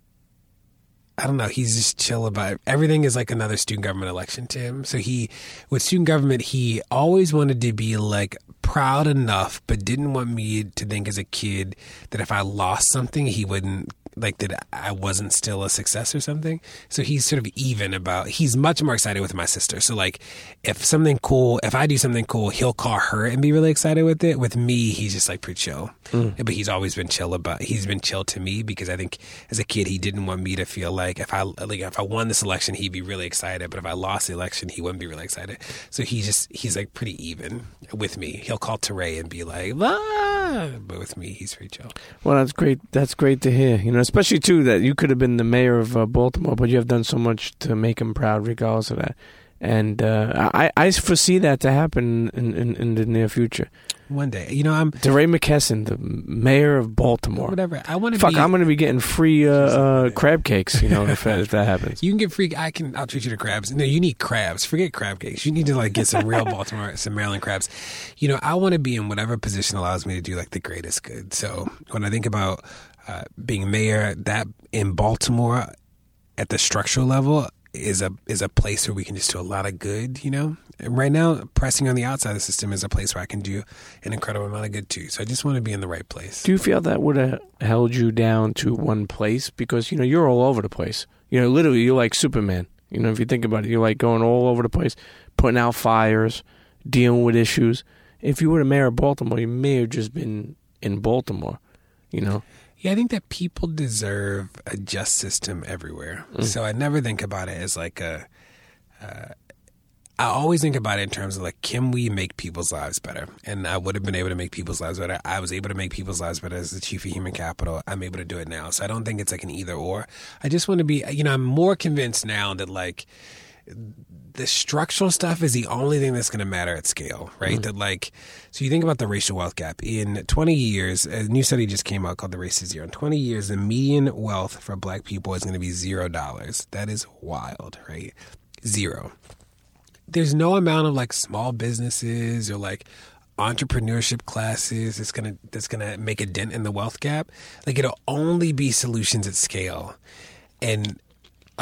I don't know. He's just chill about it. everything. Is like another student government election to him. So he, with student government, he always wanted to be like proud enough, but didn't want me to think as a kid that if I lost something, he wouldn't like that I wasn't still a success or something. So he's sort of even about. He's much more excited with my sister. So like, if something cool, if I do something cool, he'll call her and be really excited with it. With me, he's just like pretty chill. But he's always been chill about. He's been chill to me because I think as a kid he didn't want me to feel like if I like if I won this election he'd be really excited, but if I lost the election he wouldn't be really excited. So he just he's like pretty even with me. He'll call Teray and be like, ah! But with me he's pretty chill. Well, that's great. That's great to hear. You know, especially too that you could have been the mayor of uh, Baltimore, but you have done so much to make him proud, regardless of that. And uh, I, I foresee that to happen in, in, in the near future. One day, you know, I'm DeRay McKesson, the mayor of Baltimore. whatever. I want to be Fuck, be. I'm going to be getting free uh, uh, crab cakes. You know, if, that- if that happens. You can get free. I can. I'll treat you to crabs. No, you need crabs. Forget crab cakes. You need to like get some real Baltimore, some Maryland crabs. You know, I want to be in whatever position allows me to do like the greatest good. So when I think about uh, being mayor, that in Baltimore at the structural level is a is a place where we can just do a lot of good. You know, and right now pressing on the outside of the system is a place where I can do an incredible amount of good too. So I just want to be in the right place. Do you feel that would have held you down to one place? Because, you know, you're all over the place. You know, literally, you're like Superman. You know, if you think about it, you're like going all over the place, putting out fires, dealing with issues. If you were the mayor of Baltimore, you may have just been in Baltimore, you know? Yeah, I think that people deserve a just system everywhere. So I never think about it as like a. Uh, I always think about it in terms of like, can we make people's lives better? And I would have been able to make people's lives better. I was able to make people's lives better as the chief of human capital. I'm able to do it now. So I don't think it's like an either or. I just want to be, you know, I'm more convinced now that like the structural stuff is the only thing that's going to matter at scale, right? Mm-hmm. That like, so you think about the racial wealth gap. In 20 years, a new study just came out called the Race to Zero. In 20 years, the median wealth for black people is going to be zero dollars. That is wild, right? Zero. There's no amount of like small businesses or like entrepreneurship classes that's gonna that's gonna make a dent in the wealth gap. Like it'll only be solutions at scale. and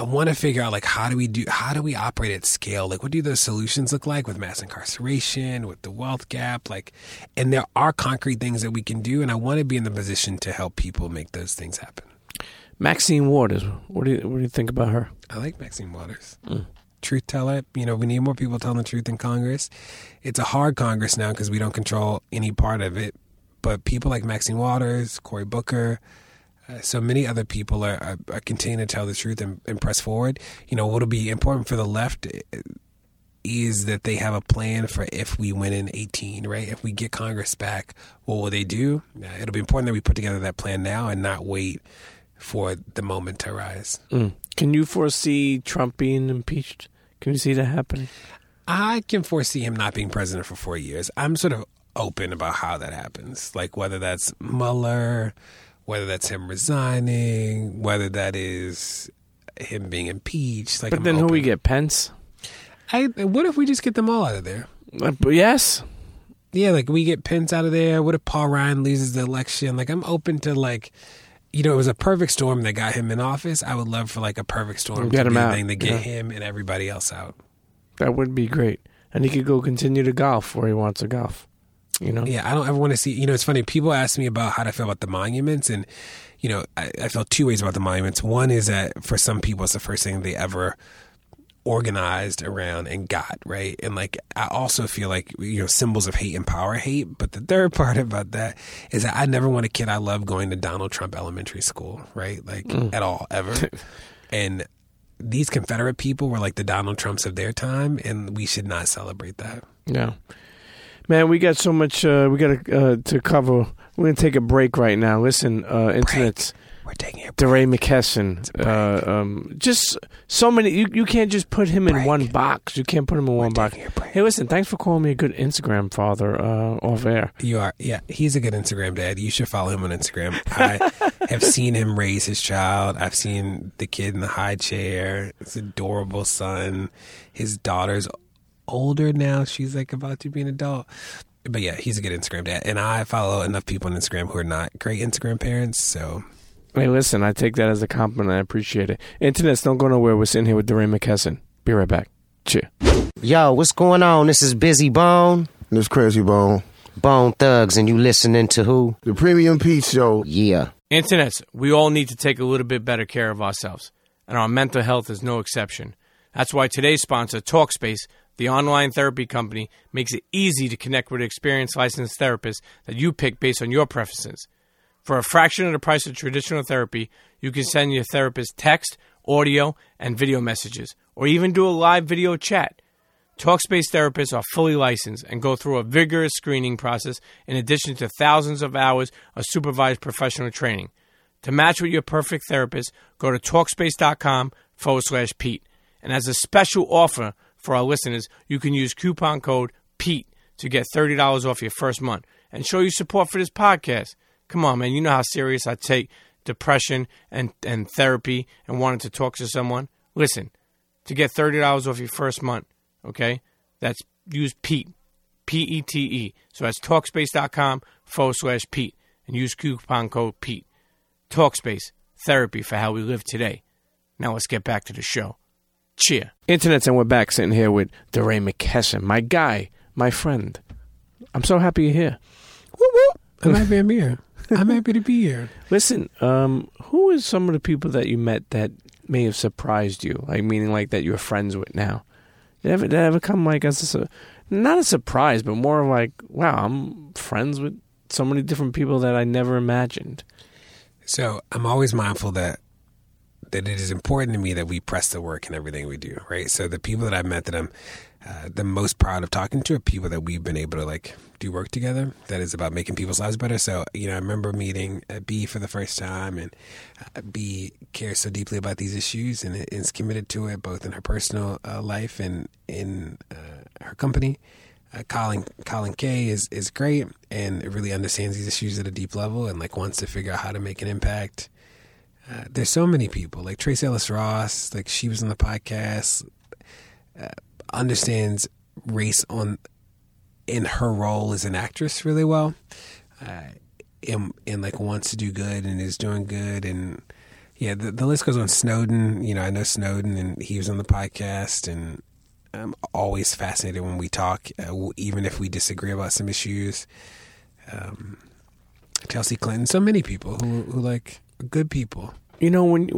I want to figure out like how do we do how do we operate at scale? Like what do those solutions look like with mass incarceration, with the wealth gap, like and there are concrete things that we can do and I want to be in the position to help people make those things happen. Maxine Waters, what do you what do you think about her? I like Maxine Waters. Mm. Truth teller, you know, we need more people telling the truth in Congress. It's a hard Congress now because we don't control any part of it. But people like Maxine Waters, Cory Booker, so many other people are, are, are continuing to tell the truth and, and press forward. You know, what'll be important for the left is that they have a plan for if we win in 18, right? If we get Congress back, what will they do? It'll be important that we put together that plan now and not wait for the moment to rise. Mm. Can you foresee Trump being impeached? Can you see that happening? I can foresee him not being president for four years. I'm sort of open about how that happens, like whether that's Mueller, whether that's him resigning, whether that is him being impeached. Like, But I'm then who open. we get? Pence? I, what if we just get them all out of there? Uh, yes. Yeah, like we get Pence out of there. What if Paul Ryan loses the election? Like I'm open to like, you know, it was a perfect storm that got him in office. I would love for like a perfect storm Get to him be a out, thing to get yeah. him and everybody else out. That would be great. And he could go continue to golf where he wants to golf. You know? Yeah, I don't ever want to see. You know, it's funny. People ask me about how to feel about the monuments, and you know, I, I felt two ways about the monuments. One is that for some people, it's the first thing they ever organized around and got right, and like I also feel like you know symbols of hate and power hate. But the third part about that is that I never want a kid I love going to Donald Trump Elementary School, right? Like mm. at all, ever. and these Confederate people were like the Donald Trumps of their time, and we should not celebrate that. Yeah. Man, we got so much uh, we got to, uh, to cover. We're to take a break right now. Listen, uh, internet's We're taking it. DeRay McKesson. Uh, um, just so many. You, you can't just put him in Break. one box. You can't put him in one box. a break. Hey, listen, thanks for calling me a good Instagram father uh, off air. You are, yeah. He's a good Instagram dad. You should follow him on Instagram. I have seen him raise his child. I've seen the kid in the high chair. His adorable son. His daughter's older now. She's like about to be an adult. But yeah, he's a good Instagram dad. And I follow enough people on Instagram who are not great Instagram parents. So Hey, listen, I take that as a compliment. I appreciate it. Internets, don't go nowhere. We're sitting here with DeRay McKesson. Be right back. Cheer. Yo, what's going on? This is Bizzy Bone, This Krayzie Bone. Bone Thugs, and you listening to who? The Premium Pete Show. Yeah. Internets, we all need to take a little bit better care of ourselves, and our mental health is no exception. That's why today's sponsor, Talkspace, the online therapy company, makes it easy to connect with experienced licensed therapists that you pick based on your preferences. For a fraction of the price of traditional therapy, you can send your therapist text, audio, and video messages, or even do a live video chat. Talkspace therapists are fully licensed and go through a vigorous screening process in addition to thousands of hours of supervised professional training. To match with your perfect therapist, go to Talkspace.com forward slash Pete. And as a special offer for our listeners, you can use coupon code PETE to get $30 off your first month and show your support for this podcast. Come on, man. You know how serious I take depression and, and therapy and wanting to talk to someone. Listen, to get $30 off your first month, okay? That's use Pete, P E T E. So that's Talkspace.com forward slash Pete and use coupon code Pete. Talkspace, therapy for how we live today. Now let's get back to the show. Cheer. Internets, and we're back sitting here with DeRay McKesson, my guy, my friend. I'm so happy you're here. I'm happy I'm here. I'm happy to be here. Listen, um, who is some of the people that you met that may have surprised you? Like meaning like that you're friends with now. Did ever, did ever come like as a, not a surprise, but more like, wow, I'm friends with so many different people that I never imagined. So I'm always mindful that that it is important to me that we press the work in everything we do, right? So the people that I've met that I'm uh, the most proud of talking to are people that we've been able to like do work together. That is about making people's lives better. So you know, I remember meeting uh, B for the first time, and uh, B cares so deeply about these issues and is committed to it, both in her personal uh, life and in uh, her company. Uh, Colin Colin K is is great and really understands these issues at a deep level and like wants to figure out how to make an impact. There's so many people like Tracee Ellis Ross, like she was on the podcast, uh, understands race on in her role as an actress really well, uh, and and like wants to do good and is doing good and Yeah, the, the list goes on. Snowden, you know, I know Snowden, and he was on the podcast, and I'm always fascinated when we talk, uh, even if we disagree about some issues. Um, Chelsea Clinton, so many people who, who like good people. You know, when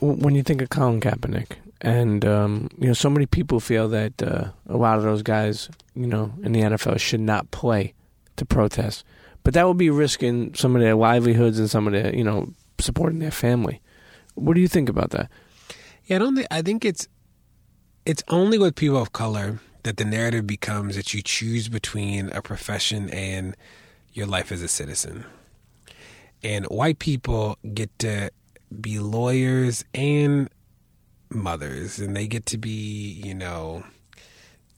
when you think of Colin Kaepernick, and um, you know, so many people feel that uh, a lot of those guys, you know, in the NFL should not play to protest, but that would be risking some of their livelihoods and some of their, you know, supporting their family. What do you think about that? Yeah, I don't think I think it's it's only with people of color that the narrative becomes that you choose between a profession and your life as a citizen. And white people get to be lawyers and mothers, and they get to be, you know,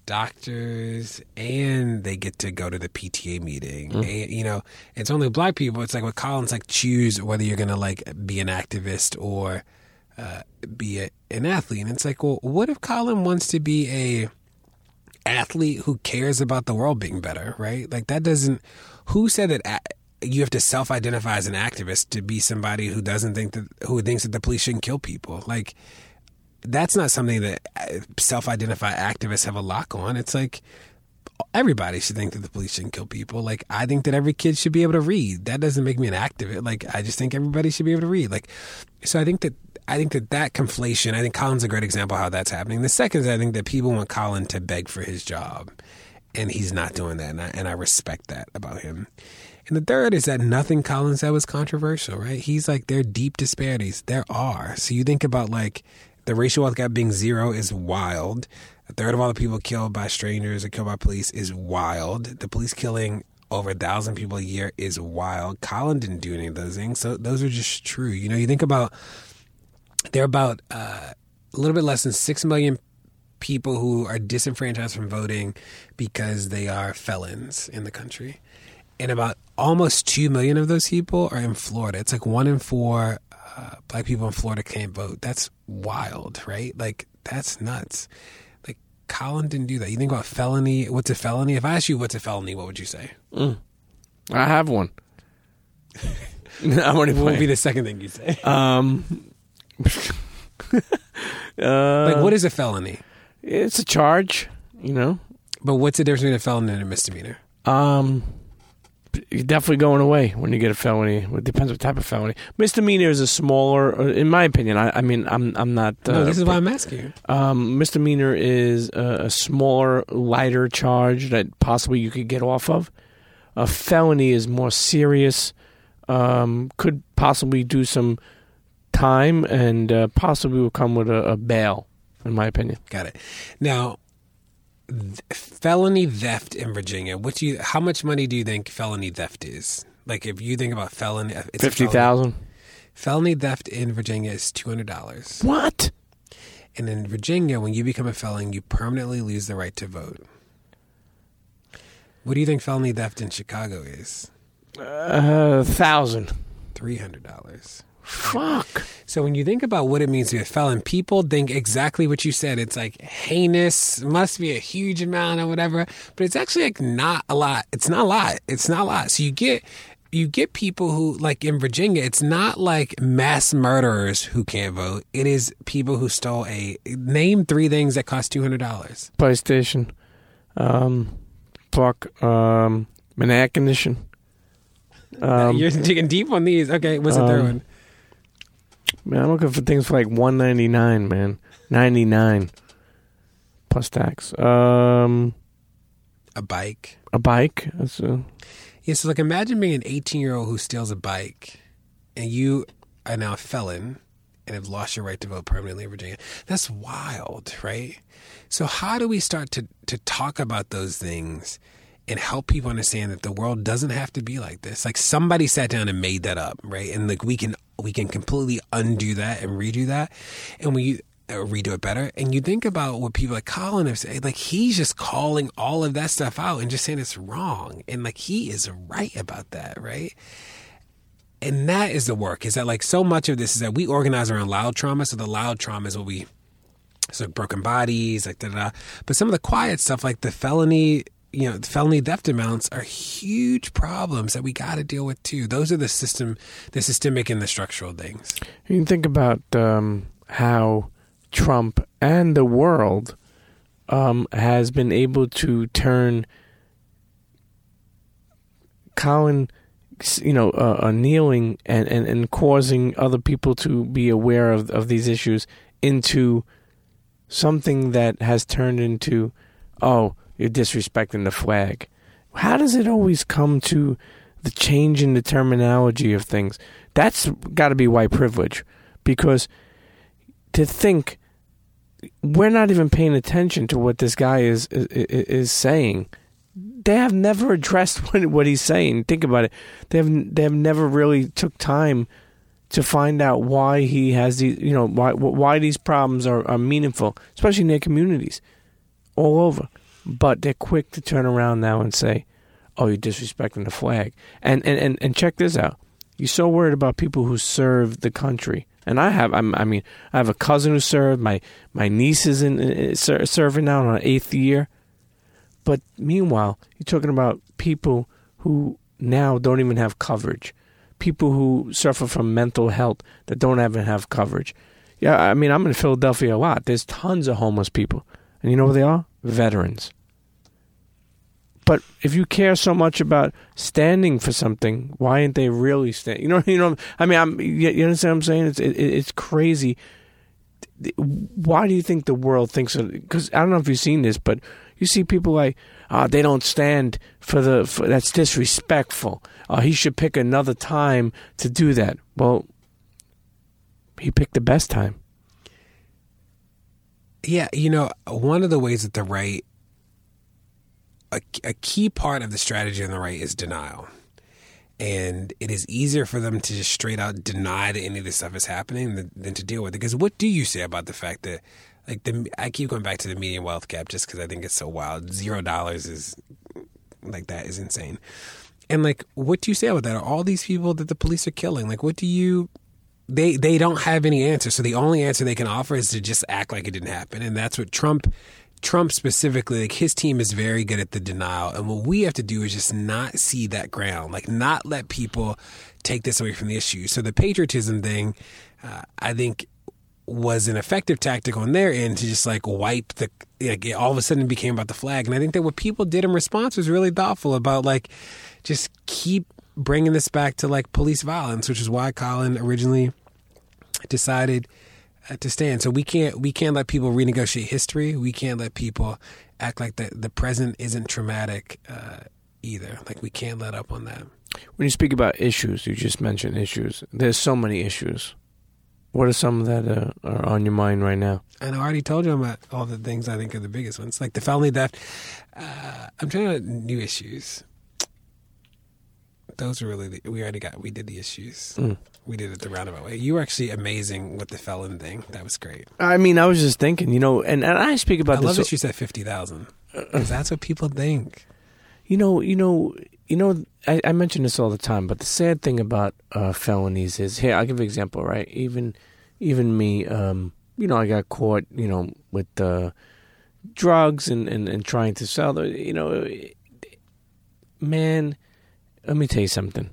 doctors, and they get to go to the PTA meeting. And, you know, it's only black people. It's like with Collins, like choose whether you're gonna like be an activist or uh, be a, an athlete. And it's like, well, what if Colin wants to be a athlete who cares about the world being better, right? Like that doesn't. Who said that? You have to self-identify as an activist to be somebody who doesn't think that who thinks that the police shouldn't kill people. Like that's not something that uh, self-identified activists have a lock on. It's like everybody should think that the police shouldn't kill people. Like I think that every kid should be able to read. That doesn't make me an activist. Like I just think everybody should be able to read. Like so, I think that I think that that conflation. I think Colin's a great example how that's happening. The second is I think that people want Colin to beg for his job, and he's not doing that, and I, and I respect that about him. And the third is that nothing Colin said was controversial, right? He's like, there are deep disparities. There are. So you think about like the racial wealth gap being zero is wild. A third of all the people killed by strangers or killed by police is wild. The police killing over a thousand people a year is wild. Colin didn't do any of those things. So those are just true. You know, you think about, there are about uh, a little bit less than 6 million people who are disenfranchised from voting because they are felons in the country. And about almost 2 million of those people are in Florida. It's like one in four uh, black people in Florida can't vote. That's wild, right? Like, that's nuts. Like, Colin didn't do that. You think about felony. What's a felony? If I asked you what's a felony, what would you say? I have one. I'm already What would be the second thing you say? Um, like, what is a felony? it's a charge, you know. But what's the difference between a felony and a misdemeanor? Um, you're definitely going away when you get a felony. It depends what type of felony. Misdemeanor is a smaller, uh, in my opinion. I, I mean, I'm I'm not. Uh, no, this is why I'm asking you. Um, misdemeanor is a, a smaller, lighter charge that possibly you could get off of. A felony is more serious, um, could possibly do some time, and uh, possibly will come with a, a bail, in my opinion. Got it. Now, th- felony theft in Virginia. What do you? How much money do you think felony theft is? Like, if you think about felony, uh, it's a Fifty felony. Felony theft in Virginia is two hundred dollars, What? and in Virginia, when you become a felon, you permanently lose the right to vote. What do you think felony theft in Chicago is? A thousand. Three hundred dollars. Fuck. So when you think about what it means to be a felon, people think exactly what you said. It's like heinous, must be a huge amount or whatever, but it's actually like not a lot. It's not a lot. It's not a lot. So you get you get people who like in Virginia, it's not like mass murderers who can't vote. It is people who stole a name three things that cost two hundred dollars. PlayStation. Um, fuck. Um, an air condition. Um, You're digging deep on these. Okay, what's the third um, one? Man, I'm looking for things for like one ninety nine, man. Ninety nine plus tax. Um, A bike. a bike. That's a, Yeah, so like imagine being an 18 year old who steals a bike and you are now a felon and have lost your right to vote permanently in Virginia. That's wild, right? So how do we start to to talk about those things and help people understand that the world doesn't have to be like this? Like somebody sat down and made that up, right? And like we can we can completely undo that and redo that, and we uh, redo it better. And you think about what people like Colin have said, like he's just calling all of that stuff out and just saying it's wrong, and like he is right about that, right? And that is the work. Is that like so much of this is that we organize around loud trauma. So the loud trauma is what we so broken bodies, like da da. da. But some of the quiet stuff, like the felony, you know, felony theft amounts are huge problems that we got to deal with too. Those are the system, the systemic and the structural things. You can think about um, how Trump and the world um, has been able to turn Colin, you know, uh, uh, kneeling and, and, and causing other people to be aware of, of these issues into something that has turned into, oh, you're disrespecting the flag. How does it always come to the change in the terminology of things? That's got to be white privilege because to think we're not even paying attention to what this guy is is, is saying. They have never addressed what, what he's saying. Think about it. They have they have never really took time to find out why he has these, you know, why why these problems are, are meaningful, especially in their communities, all over. But they're quick to turn around now and say, "Oh, you're disrespecting the flag." And and and, and check this out. You're so worried about people who serve the country, and I have. I'm, i mean, I have a cousin who served. My my niece is in, in serving now on her eighth year. But meanwhile, you're talking about people who now don't even have coverage people who suffer from mental health that don't even have coverage. Yeah, I mean, I'm in Philadelphia a lot. There's tons of homeless people. And you know where they are? Veterans. But if you care so much about standing for something, why aren't they really stand? You know, you know. I mean, I'm. You understand what I'm saying? It's it, it's crazy. Why do you think the world thinks? Because I don't know if you've seen this, but you see people like, uh, they don't stand for the. For, that's disrespectful. Uh, he should pick another time to do that. Well, he picked the best time. Yeah, you know, one of the ways that the right, a, a key part of the strategy on the right is denial. And it is easier for them to just straight out deny that any of this stuff is happening than, than to deal with it. Because what do you say about the fact that like the I keep going back to the median wealth gap just because I think it's so wild. Zero dollars is like that is insane. And like, what do you say about that? Are all these people that the police are killing? Like, what do you? They they don't have any answer. So the only answer they can offer is to just act like it didn't happen, and that's what Trump. Trump specifically, like his team is very good at the denial. And what we have to do is just not see that ground, like not let people take this away from the issue. So the patriotism thing, uh, I think was an effective tactic on their end to just like wipe the like all of a sudden became about the flag and i think that what people did in response was really thoughtful about like just keep bringing this back to like police violence which is why colin originally decided uh, to stand so we can't we can't let people renegotiate history we can't let people act like the the present isn't traumatic uh, either like we can't let up on that when you speak about issues you just mentioned issues there's so many issues what are some that uh, are on your mind right now? And I already told you about all the things I think are the biggest ones, like the felony theft. Uh, I'm trying to new issues. Those are really the, we already got. We did the issues. Mm. We did it the roundabout way. You were actually amazing with the felon thing. That was great. I mean, I was just thinking, you know, and, and I speak about. I this love that you said fifty thousand because that's what people think. You know, you know, you know, I, I mention this all the time, but the sad thing about uh, felonies is here. I'll give an example, right? Even, even me, um, you know, I got caught, you know, with uh, drugs and, and, and trying to sell. The, you know, man, let me tell you something.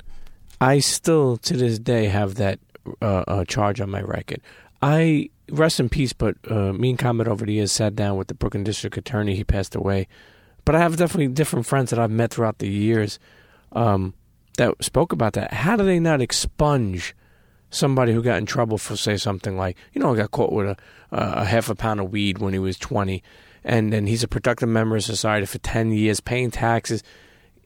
I still, to this day, have that uh, uh, charge on my record. I rest in peace, but uh, me and Comet over the years sat down with the Brooklyn District Attorney. He passed away but I have definitely different friends that I've met throughout the years um, that spoke about that. How do they not expunge somebody who got in trouble for say something like, you know, I got caught with a, a half a pound of weed when he was twenty, and then he's a productive member of society for ten years, paying taxes.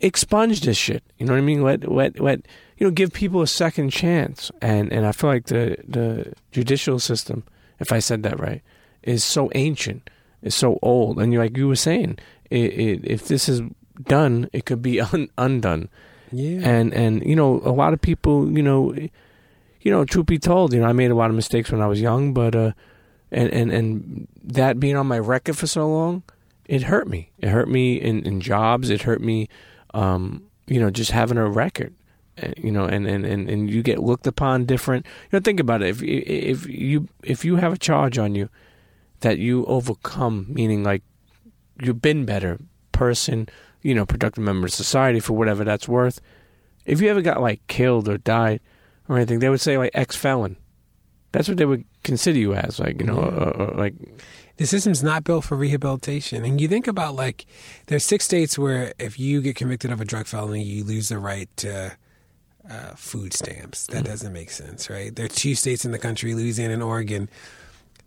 Expunge this shit. You know what I mean? Let let let you know give people a second chance. And and I feel like the the judicial system, if I said that right, is so ancient, is so old. And you like you were saying, it, it, if this is done, it could be un, undone. Yeah. And and you know, a lot of people, you know, you know, truth be told, you know, I made a lot of mistakes when I was young, but uh, and and and that being on my record for so long, it hurt me. It hurt me in, in jobs. It hurt me, um, you know, just having a record. You know, and, and, and, and you get looked upon different. You know, think about it. If if you if you have a charge on you that you overcome, meaning like you've been better person, you know, productive member of society for whatever that's worth. If you ever got like killed or died or anything, they would say like ex felon. That's what they would consider you as, like you know, uh, uh, like the system's not built for rehabilitation. And you think about like there's six states where if you get convicted of a drug felony, you lose the right to uh, food stamps. That doesn't make sense, right? There are two states in the country, Louisiana and Oregon,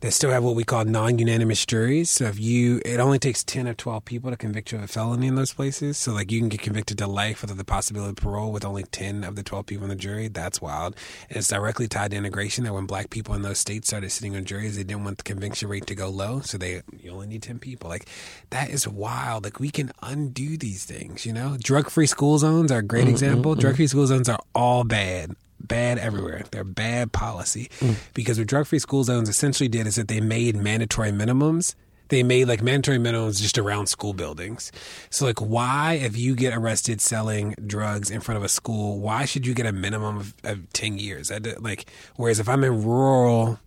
that still have what we call non-unanimous juries. So if you, it only takes ten or twelve people to convict you of a felony in those places. So like you can get convicted to life without the possibility of parole with only ten of the twelve people on the jury. That's wild. And it's directly tied to integration. That when black people in those states started sitting on juries, they didn't want the conviction rate to go low. So they you only need ten people. Like that is wild. Like we can undo these things. You know, drug-free school zones are a great mm-hmm, example. Mm-hmm. Drug-free school zones are all bad bad everywhere. They're bad policy mm. because what drug free school zones essentially did is that they made mandatory minimums. They made like mandatory minimums just around school buildings. So like why if you get arrested selling drugs in front of a school, why should you get a minimum of, of 10 years? I did, like whereas if I'm in rural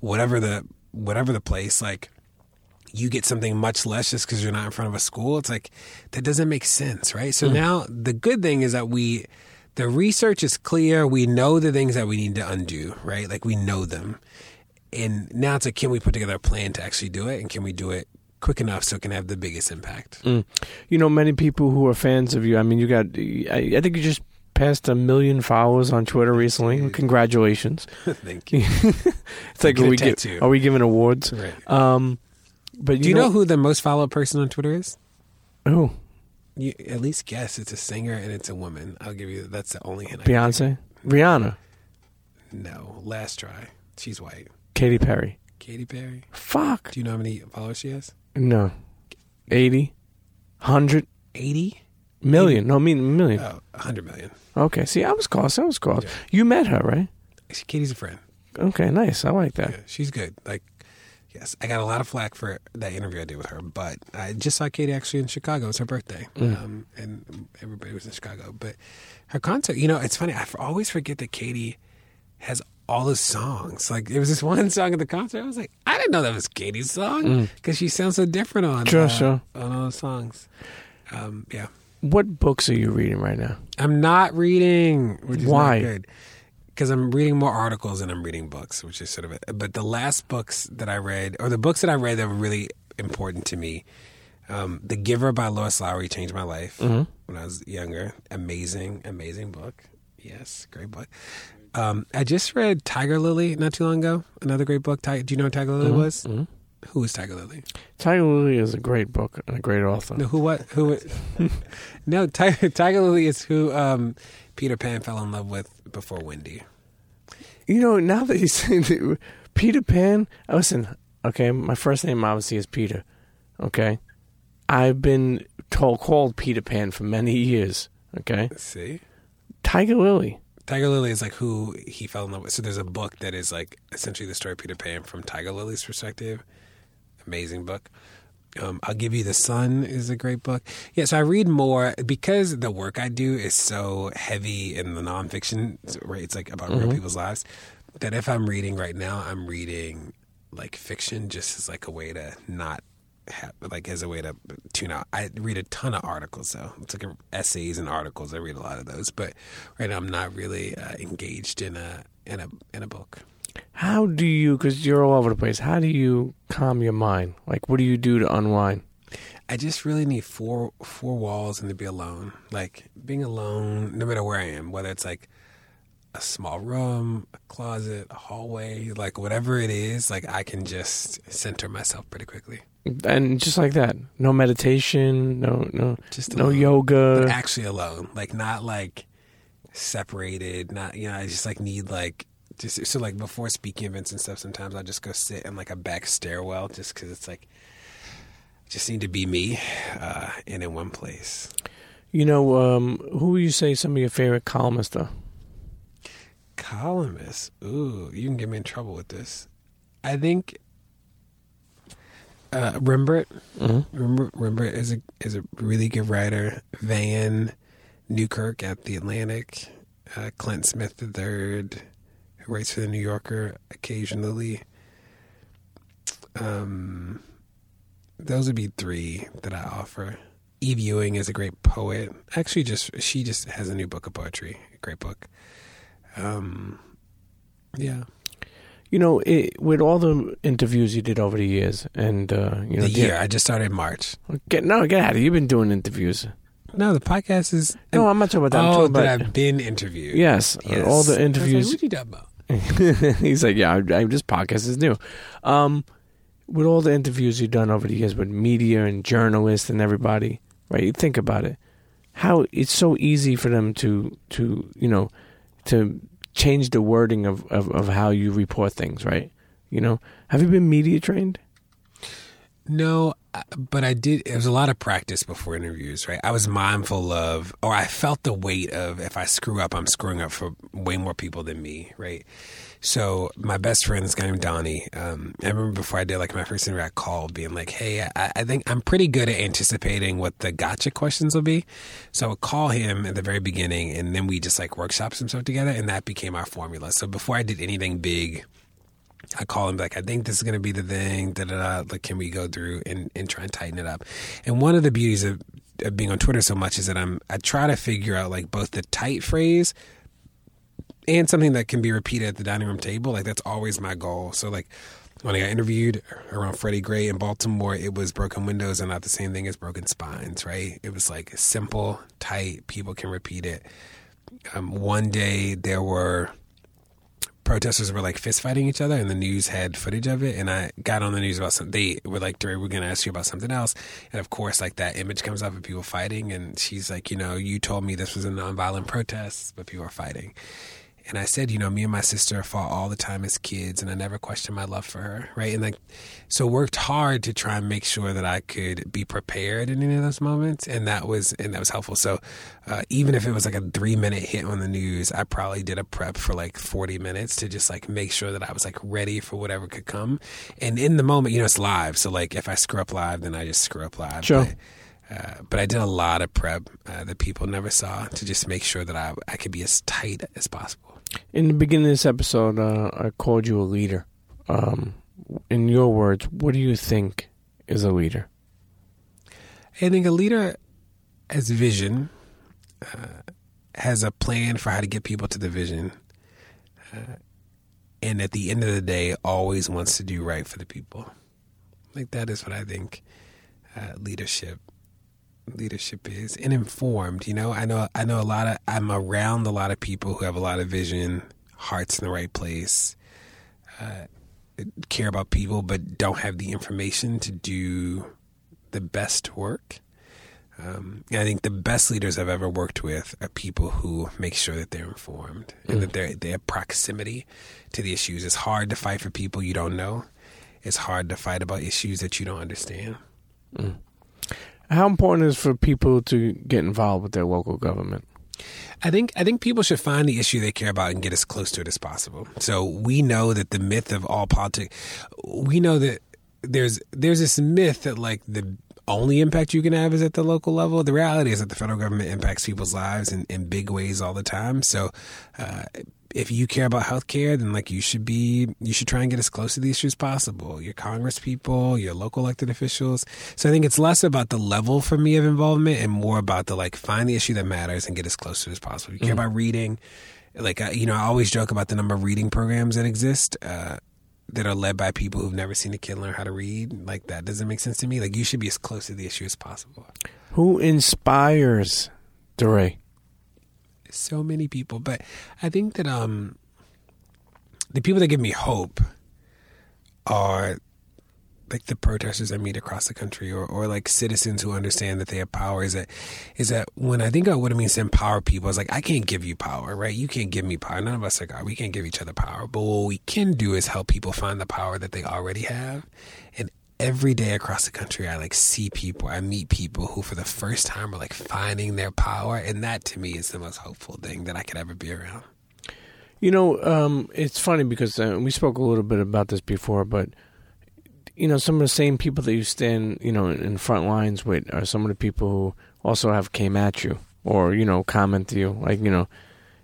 whatever the whatever the place like you get something much less just because you're not in front of a school. It's like that doesn't make sense, right? So mm. now the good thing is that we the research is clear. We know the things that we need to undo, right? Like we know them. And now it's like, can we put together a plan to actually do it? And can we do it quick enough so it can have the biggest impact? you know, many people who are fans of you. I mean, you got. I, I think you just passed a million followers on Twitter recently. Congratulations. Thank you. It's like are we gi- tattoo. are we giving awards? Right. Um, but Do you know who the most followed person on Twitter is? who? You at least guess it's a singer and it's a woman. I'll give you that's the only hint. I Beyonce, Rihanna, No, last try. She's white. Katy Perry. Katy Perry. Fuck. Do you know how many followers she has? No. 80? 100? 80? Million? No, I mean million. Oh, 100 million. Okay, see, I was close. I was close. You met her, right? Katy's a friend. Okay, nice. I like that. Yeah, she's good. Like, yes, I got a lot of flack for that interview I did with her, but I just saw Katy actually in Chicago. It's her birthday, um, and everybody was in Chicago. But her concert, you know, it's funny. I always forget that Katy has all the songs. Like, there was this one song at the concert. I was like, I didn't know that was Katy's song because she sounds so different on Sure, uh, sure. on all the songs. Um, yeah, What books are you reading right now? I'm not reading. Which is Why? Because I'm reading more articles and I'm reading books, which is sort of. A, but the last books that I read, or the books that I read that were really important to me, um, "The Giver" by Lois Lowry changed my life when I was younger. Amazing, amazing book. Yes, great book. Um, I just read Tiger Lily not too long ago. Another great book. Ti- Do you know what Tiger Lily was? Who was Tiger Lily? Tiger Lily is a great book and a great author. No, who? What? Who? no, Tiger, Tiger Lily is who um, Peter Pan fell in love with before Wendy. You know, now that you say that, Peter Pan, uh, listen, okay, my first name obviously is Peter, okay? I've been told, called Peter Pan for many years, okay? See, Tiger Lily. Tiger Lily is like who he fell in love with. So there's a book that is like essentially the story of Peter Pan from Tiger Lily's perspective. Amazing book. Um, I'll give you the Sun is a great book. Yeah, so I read more because the work I do is so heavy in the nonfiction. Right, it's like about real people's lives. That if I'm reading right now, I'm reading like fiction just as like a way to not have like as a way to tune out. I read a ton of articles though. It's like essays and articles. I read a lot of those, but right now I'm not really uh, engaged in a in a in a book. How do you, because you're all over the place, how do you calm your mind? Like, what do you do to unwind? I just really need four four walls and to be alone. Like being alone, no matter where I am, whether it's like a small room, a closet, a hallway, like whatever it is, like I can just center myself pretty quickly. And just like that, no meditation, no, no, Just no yoga. But actually alone, like not like separated. Not you know, I just like need like just so like before speaking events and stuff. Sometimes I just go sit in like a back stairwell just because it's like just need to be me uh, and in one place. You know, um, who would you say some of your favorite columnists are? Columnists? Ooh, you can get me in trouble with this. I think uh, Rembrandt. Rembrandt, Rembrandt is a is a really good writer. Vann Newkirk at the Atlantic. Uh, Clint Smith III, who writes for the New Yorker occasionally. Um, those would be three that I offer. Eve Ewing is a great poet. Actually, just she just has a new book of poetry. A great book. Um, yeah. You know, it, with all the interviews you did over the years, and uh, you know, The year I just started in March. Get no, get out of here. You've been doing interviews. No, the podcast is. No, I'm not talking about that. I'm Oh, talking that about I've been interviewed. yes, Yes. all the I was like, interviews. what you talking about? He's like, yeah, I, I, this podcast is new. Um, with all the interviews you've done over the years with media and journalists and everybody, right? You think about it, how it's so easy for them to to you know to change the wording of, of, of how you report things, right? You know, have you been media trained? No, but I did. It was a lot of practice before interviews, right? I was mindful of, or I felt the weight of if I screw up, I'm screwing up for way more people than me, right? So my best friend, this guy named Donnie, um, I remember before I did like my first interview, I called being like, "Hey, I, I think I'm pretty good at anticipating what the gotcha questions will be." So I would call him at the very beginning, and then we just like workshop some stuff together, and that became our formula. So before I did anything big. I call him like, I think this is going to be the thing. Da da da. Like, can we go through and, and try and tighten it up? And one of the beauties of, of being on Twitter so much is that I'm I try to figure out like both the tight phrase and something that can be repeated at the dining room table. Like that's always my goal. So like when I got interviewed around Freddie Gray in Baltimore, it was broken windows and not the same thing as broken spines, right? It was like simple, tight. People can repeat it. Um, one day there were protesters were like fist fighting each other and the news had footage of it and I got on the news about something they were like we're gonna ask you about something else. And of course like that image comes up of people fighting and she's like you know you told me this was a nonviolent protest but people are fighting and I said, you know, me and my sister fought all the time as kids, and I never questioned my love for her, right? And like, so worked hard to try and make sure that I could be prepared in any of those moments, and that was and that was helpful. So uh, even if it was like a three minute hit on the news, I probably did a prep for like forty minutes to just like make sure that I was like ready for whatever could come. And in the moment, you know, it's live, so like if I screw up live, then I just screw up live. Sure. But, uh, but I did a lot of prep uh, that people never saw to just make sure that I I could be as tight as possible. In the beginning of this episode, uh, I called you a leader. Um, in your words, what do you think is a leader? I think a leader has vision, uh, has a plan for how to get people to the vision, uh, and at the end of the day, always wants to do right for the people. Like that is what I think uh, leadership leadership is, and informed. You know, I know I know a lot of. I'm around a lot of people who have a lot of vision, hearts in the right place. Uh, care about people but don't have the information to do the best work. Um, I think the best leaders I've ever worked with are people who make sure that they're informed and that they're, they have proximity to the issues. It's hard to fight for people you don't know. It's hard to fight about issues that you don't understand. How important is for people to get involved with their local government? I think I think people should find the issue they care about and get as close to it as possible. So we know that the myth of all politics, we know that there's there's this myth that like the only impact you can have is at the local level. The reality is that the federal government impacts people's lives in, in big ways all the time. So uh, if you care about healthcare, then like you should be you should try and get as close to the issue as possible. Your Congress people, your local elected officials. So I think it's less about the level for me of involvement and more about the like find the issue that matters and get as close to it as possible. You care about reading, like I, you know, I always joke about the number of reading programs that exist. Uh, that are led by people who've never seen a kid learn how to read. Like that doesn't make sense to me. Like you should be as close to the issue as possible. Who inspires DeRay? so many people but i think that um the people that give me hope are like the protesters I meet across the country or, or like citizens who understand that they have power is that is that when I think of what it means to empower people, it's like I can't give you power, right? You can't give me power. None of us are God. We can't give each other power. But what we can do is help people find the power that they already have. And every day across the country I like see people, I meet people who for the first time are like finding their power. And that to me is the most hopeful thing that I could ever be around. You know, um, it's funny because uh, we spoke a little bit about this before, but you know, some of the same people that you stand, you know, in front lines with are some of the people who also have came at you or you know comment to you, like you know.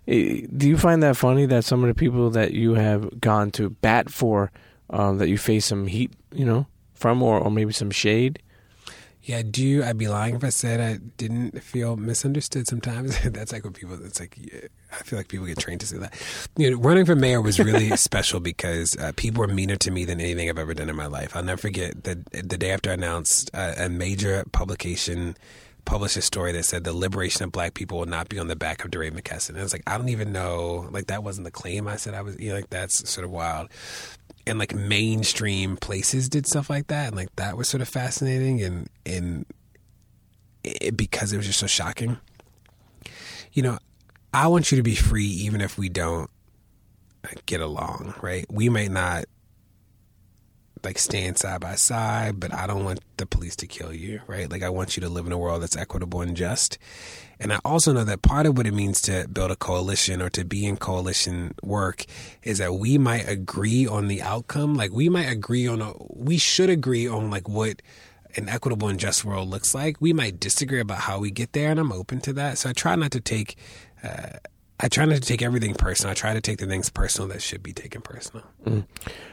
Do you find that funny that some of the people that you have gone to bat for, um, that you face some heat, you know, from, or, or maybe some shade? Yeah, I do. I'd be lying if I said I didn't feel misunderstood sometimes. That's like what people, it's like, yeah, I feel like people get trained to say that. You know, running for mayor was really special because uh, people were meaner to me than anything I've ever done in my life. I'll never forget the, the day after I announced uh, a major publication published a story that said the liberation of black people will not be on the back of DeRay McKesson. And I was like, I don't even know, like that wasn't the claim I said I was, you know, like that's sort of wild and like mainstream places did stuff like that, and like that was sort of fascinating, and and it, because it was just so shocking. You know, I want you to be free, even if we don't get along, right? We might not like stand side by side, but I don't want the police to kill you, right? Like I want you to live in a world that's equitable and just. And I also know that part of what it means to build a coalition or to be in coalition work is that we might agree on the outcome. Like we might agree on a, we should agree on like what an equitable and just world looks like. We might disagree about how we get there, and I'm open to that. So I try not to take, uh, I try not to take everything personal. I try to take the things personal that should be taken personal. Mm.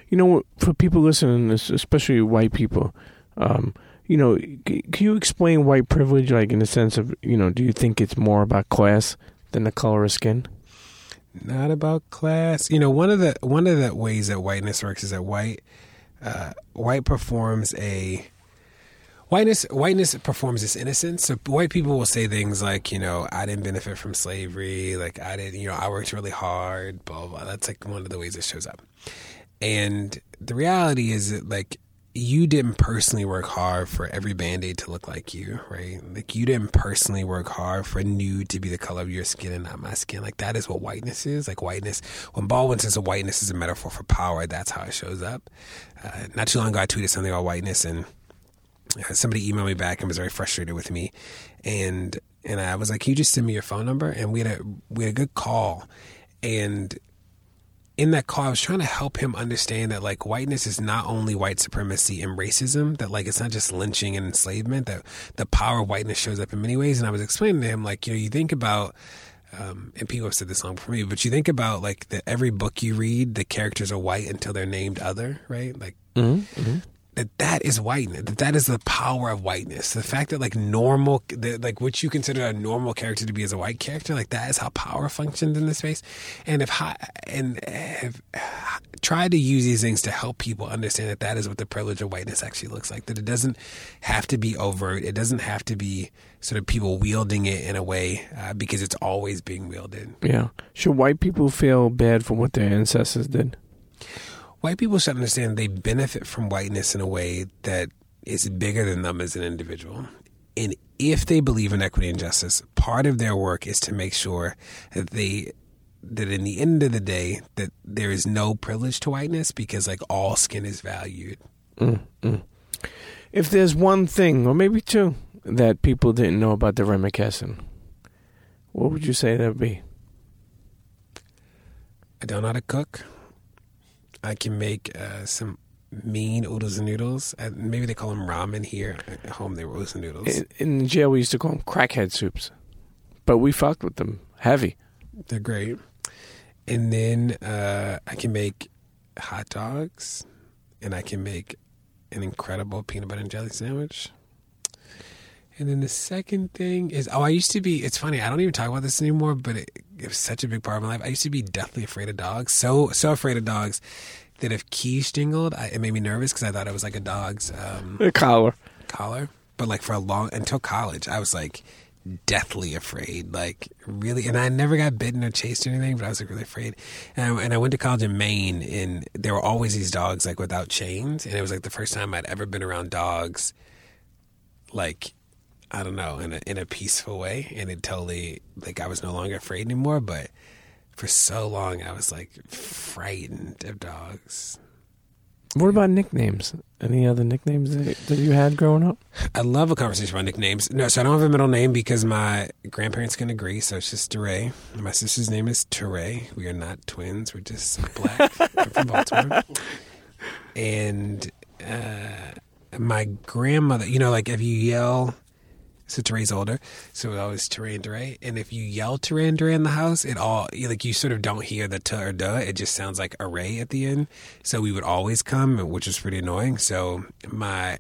You know, for people listening, especially white people, um, you know, can you explain white privilege, like in the sense of, you know, do you think it's more about class than the color of skin? Not about class. You know, one of the one of the ways that whiteness works is that white uh, white performs a whiteness whiteness performs this innocence. So white people will say things like, you know, I didn't benefit from slavery, like I didn't, you know, I worked really hard, blah blah. That's like one of the ways it shows up. And the reality is that like you didn't personally work hard for every band-aid to look like you, right? Like you didn't personally work hard for nude to be the color of your skin and not my skin. Like that is what whiteness is. Like whiteness, when Baldwin says whiteness is a metaphor for power, that's how it shows up. Uh, not too long ago, I tweeted something about whiteness and somebody emailed me back and was very frustrated with me. And, and I was like, can you just send me your phone number? And we had a, we had a good call and in that call, I was trying to help him understand that like whiteness is not only white supremacy and racism, that like it's not just lynching and enslavement, that the power of whiteness shows up in many ways. And I was explaining to him, like, you know, you think about, um, and people have said this long before me, but you think about like that every book you read, the characters are white until they're named other, right? Like, mm-hmm, mm-hmm that that is whiteness. That that is the power of whiteness. The fact that like normal, that, like what you consider a normal character to be as a white character, like that is how power functions in this space. And if and have tried to use these things to help people understand that that is what the privilege of whiteness actually looks like. That it doesn't have to be overt. It doesn't have to be sort of people wielding it in a way uh, because it's always being wielded. Yeah. Should white people feel bad for what their ancestors did? White people should understand they benefit from whiteness in a way that is bigger than them as an individual. And if they believe in equity and justice, part of their work is to make sure that they that in the end of the day that there is no privilege to whiteness because like all skin is valued. Mm, mm. If there's one thing, or maybe two, that people didn't know about the McKesson, what would you say that would be? I don't know how to cook. I can make uh, some mean oodles and noodles. Uh, maybe they call them ramen here at home. They were oodles and noodles. In, in jail, we used to call them crackhead soups, but we fucked with them heavy. They're great. And then uh, I can make hot dogs, and I can make an incredible peanut butter and jelly sandwich. And then the second thing is, oh, I used to be. It's funny. I don't even talk about this anymore, but it, it was such a big part of my life. I used to be deathly afraid of dogs. So so afraid of dogs that if keys jingled, I, it made me nervous because I thought it was like a dog's um, a collar. Collar. But like for a long until college, I was like deathly afraid. Like really, and I never got bitten or chased or anything, but I was like really afraid. And I, and I went to college in Maine, and there were always these dogs like without chains, and it was like the first time I'd ever been around dogs, like I don't know, in a in a peaceful way, and it totally like I was no longer afraid anymore. But for so long, I was like frightened of dogs. What about nicknames? Any other nicknames that, that you had growing up? I love a conversation about nicknames. No, so I don't have a middle name because my grandparents can agree. So it's just DeRay. My sister's name is Teray. We are not twins. We're just black. from Baltimore. And uh, my grandmother, you know, like if you yell so Teray's older, so it always Teray and Teray. And if you yell Teray and Teray in the house, it all like you sort of don't hear the t or duh. It just sounds like array at the end. So we would always come, which was pretty annoying. So my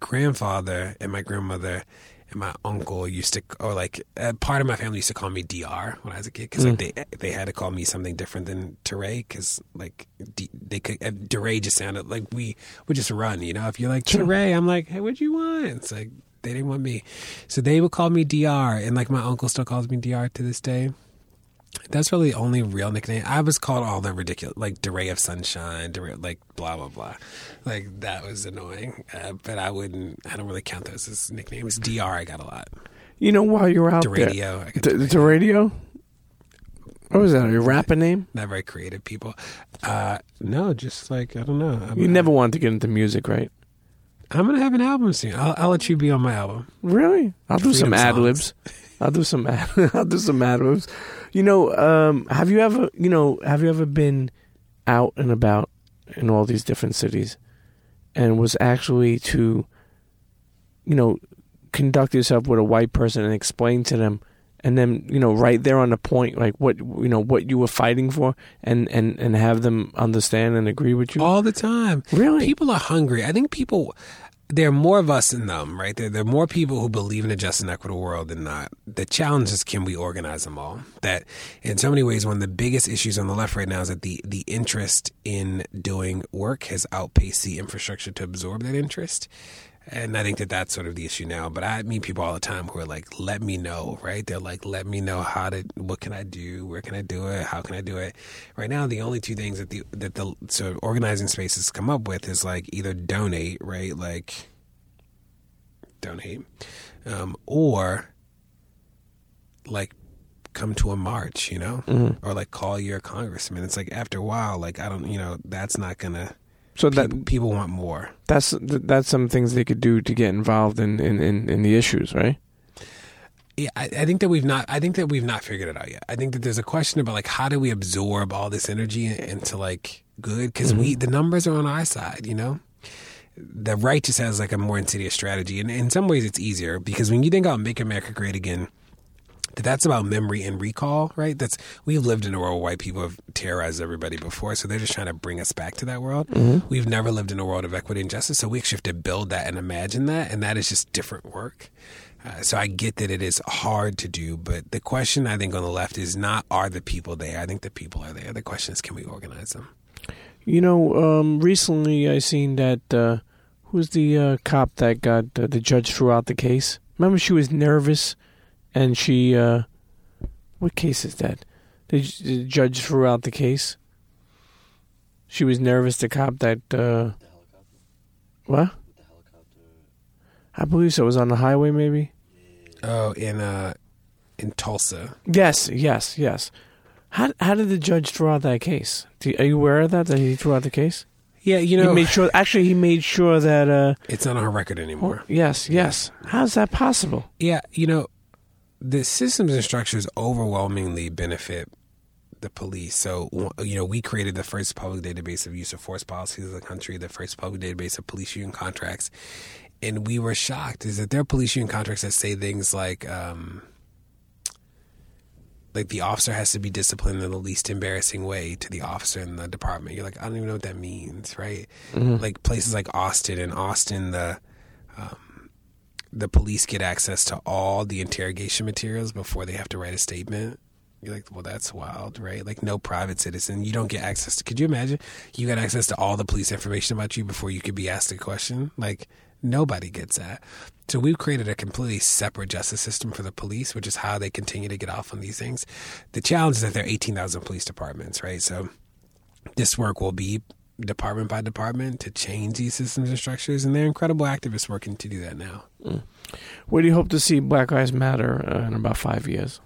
grandfather and my grandmother and my uncle used to, or like uh, part of my family used to call me Dr. when I was a kid because like they they had to call me something different than Teray because like D, they could uh, Teray just sounded like we would just run. You know, if you're like Teray, I'm like, hey, what do you want? It's like they didn't want me, so they would call me Dr. And like my uncle still calls me Dr. to this day. That's really the only real nickname. I was called all the ridiculous, like Ray of Sunshine, DeRay, like blah blah blah. Like that was annoying, uh, but I wouldn't. I don't really count those as nicknames. Dr. I got a lot. You know, while you're out The there, radio. I the, the radio. What was that? Your rapping name? Not very creative people. Uh, no, just like I don't know. I'm, You never wanted to get into music, right? I'm gonna have an album soon. I'll, I'll let you be on my album. Really? I'll do some ad libs. I'll do some ad, I'll do some ad libs. You know, um, have you ever you know have you ever been out and about in all these different cities and was actually to you know conduct yourself with a white person and explain to them and then you know right there on the point like what you know what you were fighting for and and and have them understand and agree with you all the time. Really? People are hungry. I think people, there are more of us than them, right? There, there are more people who believe in a just and equitable world than not. The challenge is can we organize them all? That in so many ways, one of the biggest issues on the left right now is that the, the interest in doing work has outpaced the infrastructure to absorb that interest. And I think that that's sort of the issue now. But I meet people all the time who are like, let me know, right? They're like, let me know how to, what can I do? Where can I do it? How can I do it? Right now, the only two things that the, that the sort of organizing spaces come up with is like either donate, right? Like, donate, um, or like come to a march, you know, or like call your congressman. It's like after a while, like, I don't, you know, that's not gonna, so that people, people want more. that's that's some things they could do to get involved in in, in, in the issues right Yeah, I, I think that we've not. I think that we've not figured it out yet. I think that there's a question about like how do we absorb all this energy into like good because we mm-hmm. the numbers are on our side. You know, the right just has like a more insidious strategy, and in some ways it's easier because when you think about Make America Great Again, that that's about memory and recall, right? That's we've lived in a world where white people have terrorized everybody before, so they're just trying to bring us back to that world. We've never lived in a world of equity and justice, so we actually have to build that and imagine that, and that is just different work. Uh, so I get that it is hard to do, but the question I think on the left is not are the people there. I think the people are there. The question is can we organize them? You know, um, recently I seen that uh, who's the uh, cop that got uh, the judge threw out the case. Remember, she was nervous, and she uh, what case is that? The, the judge threw out the case. She was nervous. The cop that uh, what? I believe so. It was on the highway, maybe. Oh, in uh, in Tulsa. Yes, yes, yes. How how did the judge throw out that case? Do, are you aware of that? That he threw out the case? Yeah, you know, he made sure. Actually, he made sure that. Uh, it's not on our record anymore. yes, yes. How's that possible? Yeah, you know, the systems and structures overwhelmingly benefit the police. So, you know, we created the first public database of use of force policies in the country, the first public database of police union contracts. And we were shocked is that there are police union contracts that say things like, um, like the officer has to be disciplined in the least embarrassing way to the officer in the department. You're like, I don't even know what that means, right? Like places like Austin. and Austin, the um, the police get access to all the interrogation materials before they have to write a statement. You're like, well, that's wild, right? Like, no private citizen, you don't get access to. Could you imagine? You got access to all the police information about you before you could be asked a question. Like, nobody gets that. So we've created a completely separate justice system for the police, which is how they continue to get off on these things. The challenge is that there are 18,000 police departments, right? So this work will be department by department to change these systems and structures, and they're incredible activists working to do that now. Where do you hope to see Black Lives Matter uh, in about five years?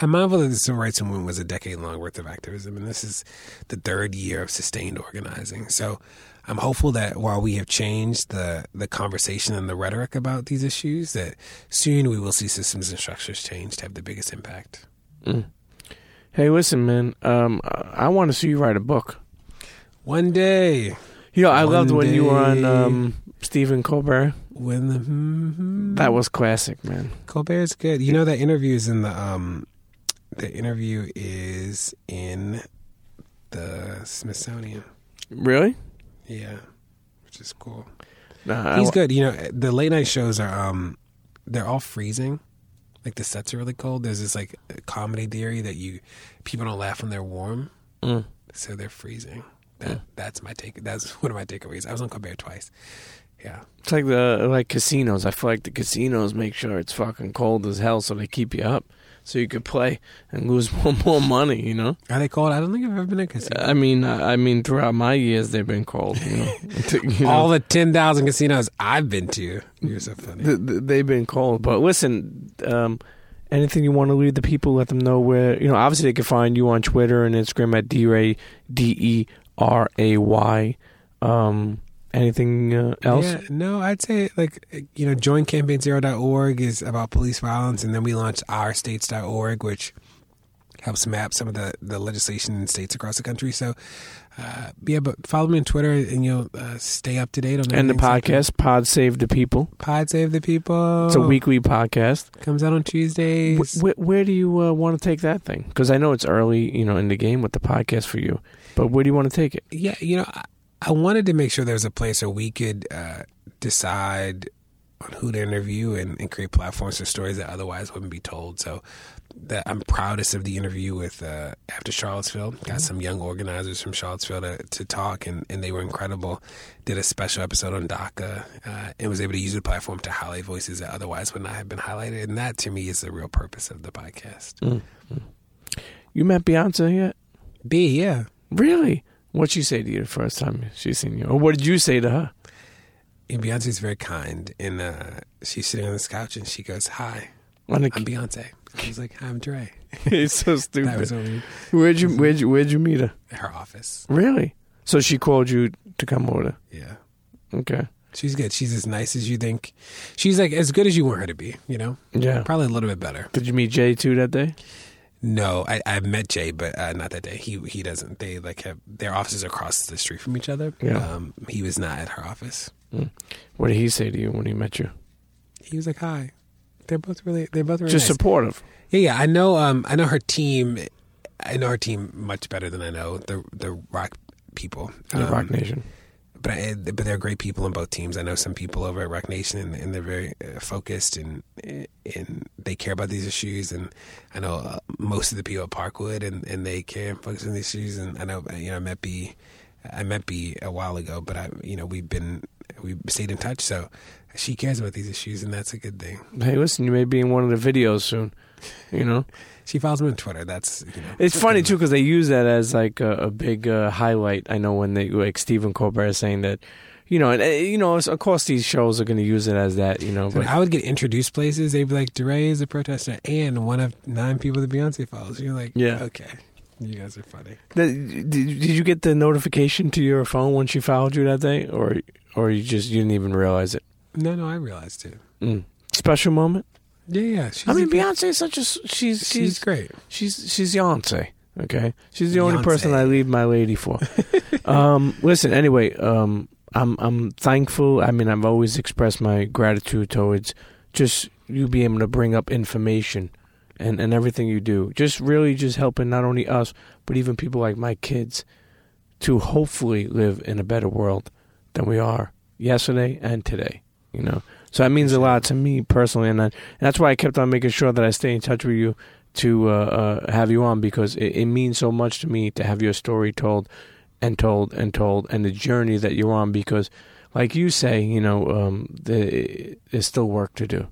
I'm mindful that the civil rights movement was a decade long worth of activism, and this is the third year of sustained organizing. So I'm hopeful that while we have changed the, the conversation and the rhetoric about these issues, that soon we will see systems and structures change to have the biggest impact. Hey, listen, man. Um, I want to see you write a book. One day, You know, I One loved when you were on day. um, Stephen Colbert. when the hmm That was classic, man. Colbert's good. You know that interview is in the um, the interview is in the Smithsonian. Really? Yeah, which is cool. Nah, He's good. You know, the late night shows are um, they're all freezing. Like the sets are really cold. There's this like comedy theory that you people don't laugh when they're warm, Mm. so they're freezing. That that's my take. That's one of my takeaways. I was on Colbert twice. Yeah, It's like the like casinos. I feel like the casinos make sure it's fucking cold as hell, so they keep you up, so you could play and lose more, more money. You know. are they cold? I don't think I've ever been in a casino. I mean, I I mean, throughout my years, they've been cold. You know, You know? All the ten thousand casinos I've been to. You're so funny. Th- th- they've been cold. But listen, um, anything you want to leave the people, let them know where. You know, obviously they can find you on Twitter and Instagram at dray d e r a y. Um, anything uh, else? Yeah, no, I'd say like you know, joincampaign0.org is about police violence, and then we launched ourstates.org, which helps map some of the, the legislation in states across the country. So, uh, yeah, but follow me on Twitter, and you'll uh, stay up to date on And the podcast, Pod Save the People. Pod Save the People. It's a weekly podcast. comes out on Tuesdays. Wh- wh- where do you uh, want to take that thing? Because I know it's early, you know, in the game with the podcast for you. But where do you want to take it? yeah, you know, I, I wanted to make sure there was a place where we could uh, decide on who to interview and, and create platforms for stories that otherwise wouldn't be told. So that I'm proudest of the interview with uh, after Charlottesville. Got some young organizers from Charlottesville to, to talk, and, and they were incredible. Did a special episode on DACA uh, and was able to use the platform to highlight voices that otherwise would not have been highlighted. And that to me is the real purpose of the podcast. You met Beyonce yet? B, yeah. Really? What'd she say to you the first time she seen you? Or what did you say to her? And Beyonce's very kind, and uh, she's sitting on this couch and she goes, "Hi, I'm Beyonce." I was like, "I'm Dre." it's so stupid. That was over Where'd you where'd you where'd you meet her? her office. Really? So she called you to come over. Yeah, Okay. she's good. She's as nice as you think. She's like as good as you want her to be. You know, Yeah. probably a little bit better. Did you meet Jay too that day? No, I I met Jay, but uh, not that day. He he doesn't. They like have their offices are across the street from each other. Yeah. Um, he was not at her office. What did he say to you when he met you? He was like, "Hi." They're both really. They're both really Just nice. supportive. Yeah, yeah. I know. Um, I know her team. I know her team much better than I know the the rock people. The Um, Roc Nation. But I, but they're great people on both teams. I know some people over at Roc Nation, and, and they're very uh, focused and and they care about these issues. And I know uh, most of the people at Parkwood, and, and they care and focus on these issues. And I know you know I met B, I met B a while ago, but I you know we've been we stayed in touch. So she cares about these issues, and that's a good thing. Hey, listen, you may be in one of the videos soon. You know, She follows me on Twitter. That's you know it's funny too because they use that as like a, a big uh, highlight. I know when they like Stephen Colbert is saying that, you know, and uh, you know, of course these shows are going to use it as that. You know, So but I would get introduced places. They'd be like, "DeRay is a protester and one of nine people that Beyonce follows." You're like, Yeah. okay, you guys are funny." Did, did you get the notification to your phone when she followed you that day, or or you just you didn't even realize it? No, no, I realized it. Mm. Special moment. Yeah, yeah. She's I mean, a- Beyonce is such a s- she's she's, she's great. she's she's Beyonce. Okay, she's the only Beyonce. person I leave my lady for. um, listen, anyway, um, I'm I'm thankful. I mean, I've always expressed my gratitude towards just you being able to bring up information and and everything you do. Just really just helping not only us but even people like my kids to hopefully live in a better world than we are yesterday and today. You know, so that means a lot to me personally, and, I, and that's why I kept on making sure that I stay in touch with you to uh, uh, have you on because it, it means so much to me to have your story told and told and told and the journey that you're on because, like you say, you know, um, the, there's still work to do.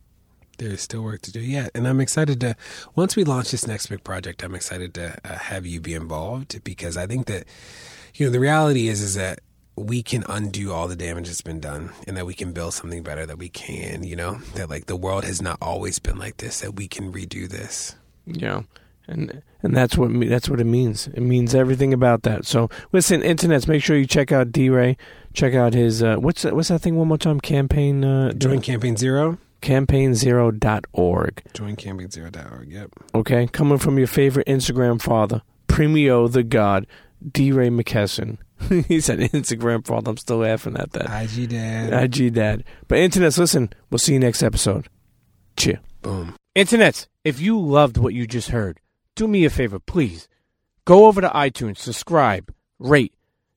There's still work to do. Yeah, and I'm excited to once we launch this next big project. I'm excited to uh, have you be involved because I think that you know the reality is is that we can undo all the damage that's been done and that we can build something better that we can you know? That like the world has not always been like this that we can redo this. You know and and that's what that's what it means. It means everything about that. So listen internets make sure you check out DeRay. Check out his uh what's that what's that thing one more time? Campaign uh join campaign zero? Campaign campaignzero.org join campaign zero.org yep. Okay? Coming from your favorite instagram father premio the god DeRay McKesson he said instagram father i'm still laughing at that ig dad ig dad but internets listen we'll see you next episode cheer boom Internets, if you loved what you just heard, do me a favor, please. Go over to iTunes, subscribe, rate.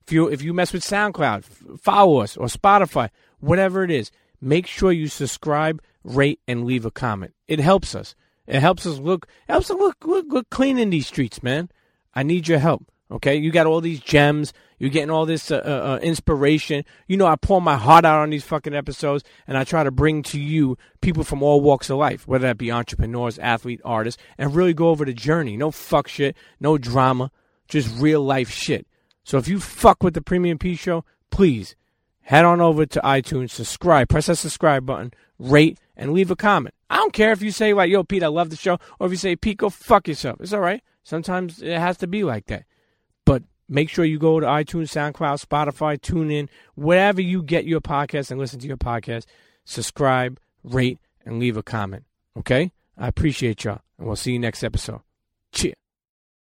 If you if you mess with SoundCloud, f- follow us or Spotify, whatever it is. Make sure you subscribe, rate, and leave a comment. It helps us. It helps us look it helps us look look, look clean in these streets, man. I need your help. Okay, you got all these gems. You're getting all this uh, uh, uh, inspiration. You know, I pour my heart out on these fucking episodes, and I try to bring to you people from all walks of life, whether that be entrepreneurs, athlete, artists, and really go over the journey. No fuck shit, no drama, just real life shit. So if you fuck with the Premium Pete Show, please head on over to iTunes, subscribe, press that subscribe button, rate, and leave a comment. I don't care if you say like, "Yo, Pete, I love the show," or if you say, "Pete, go fuck yourself." It's all right. Sometimes it has to be like that. But make sure you go to iTunes, SoundCloud, Spotify, TuneIn, wherever you get your podcast and listen to your podcast. Subscribe, rate, and leave a comment. Okay? I appreciate y'all, and we'll see you next episode. Cheers.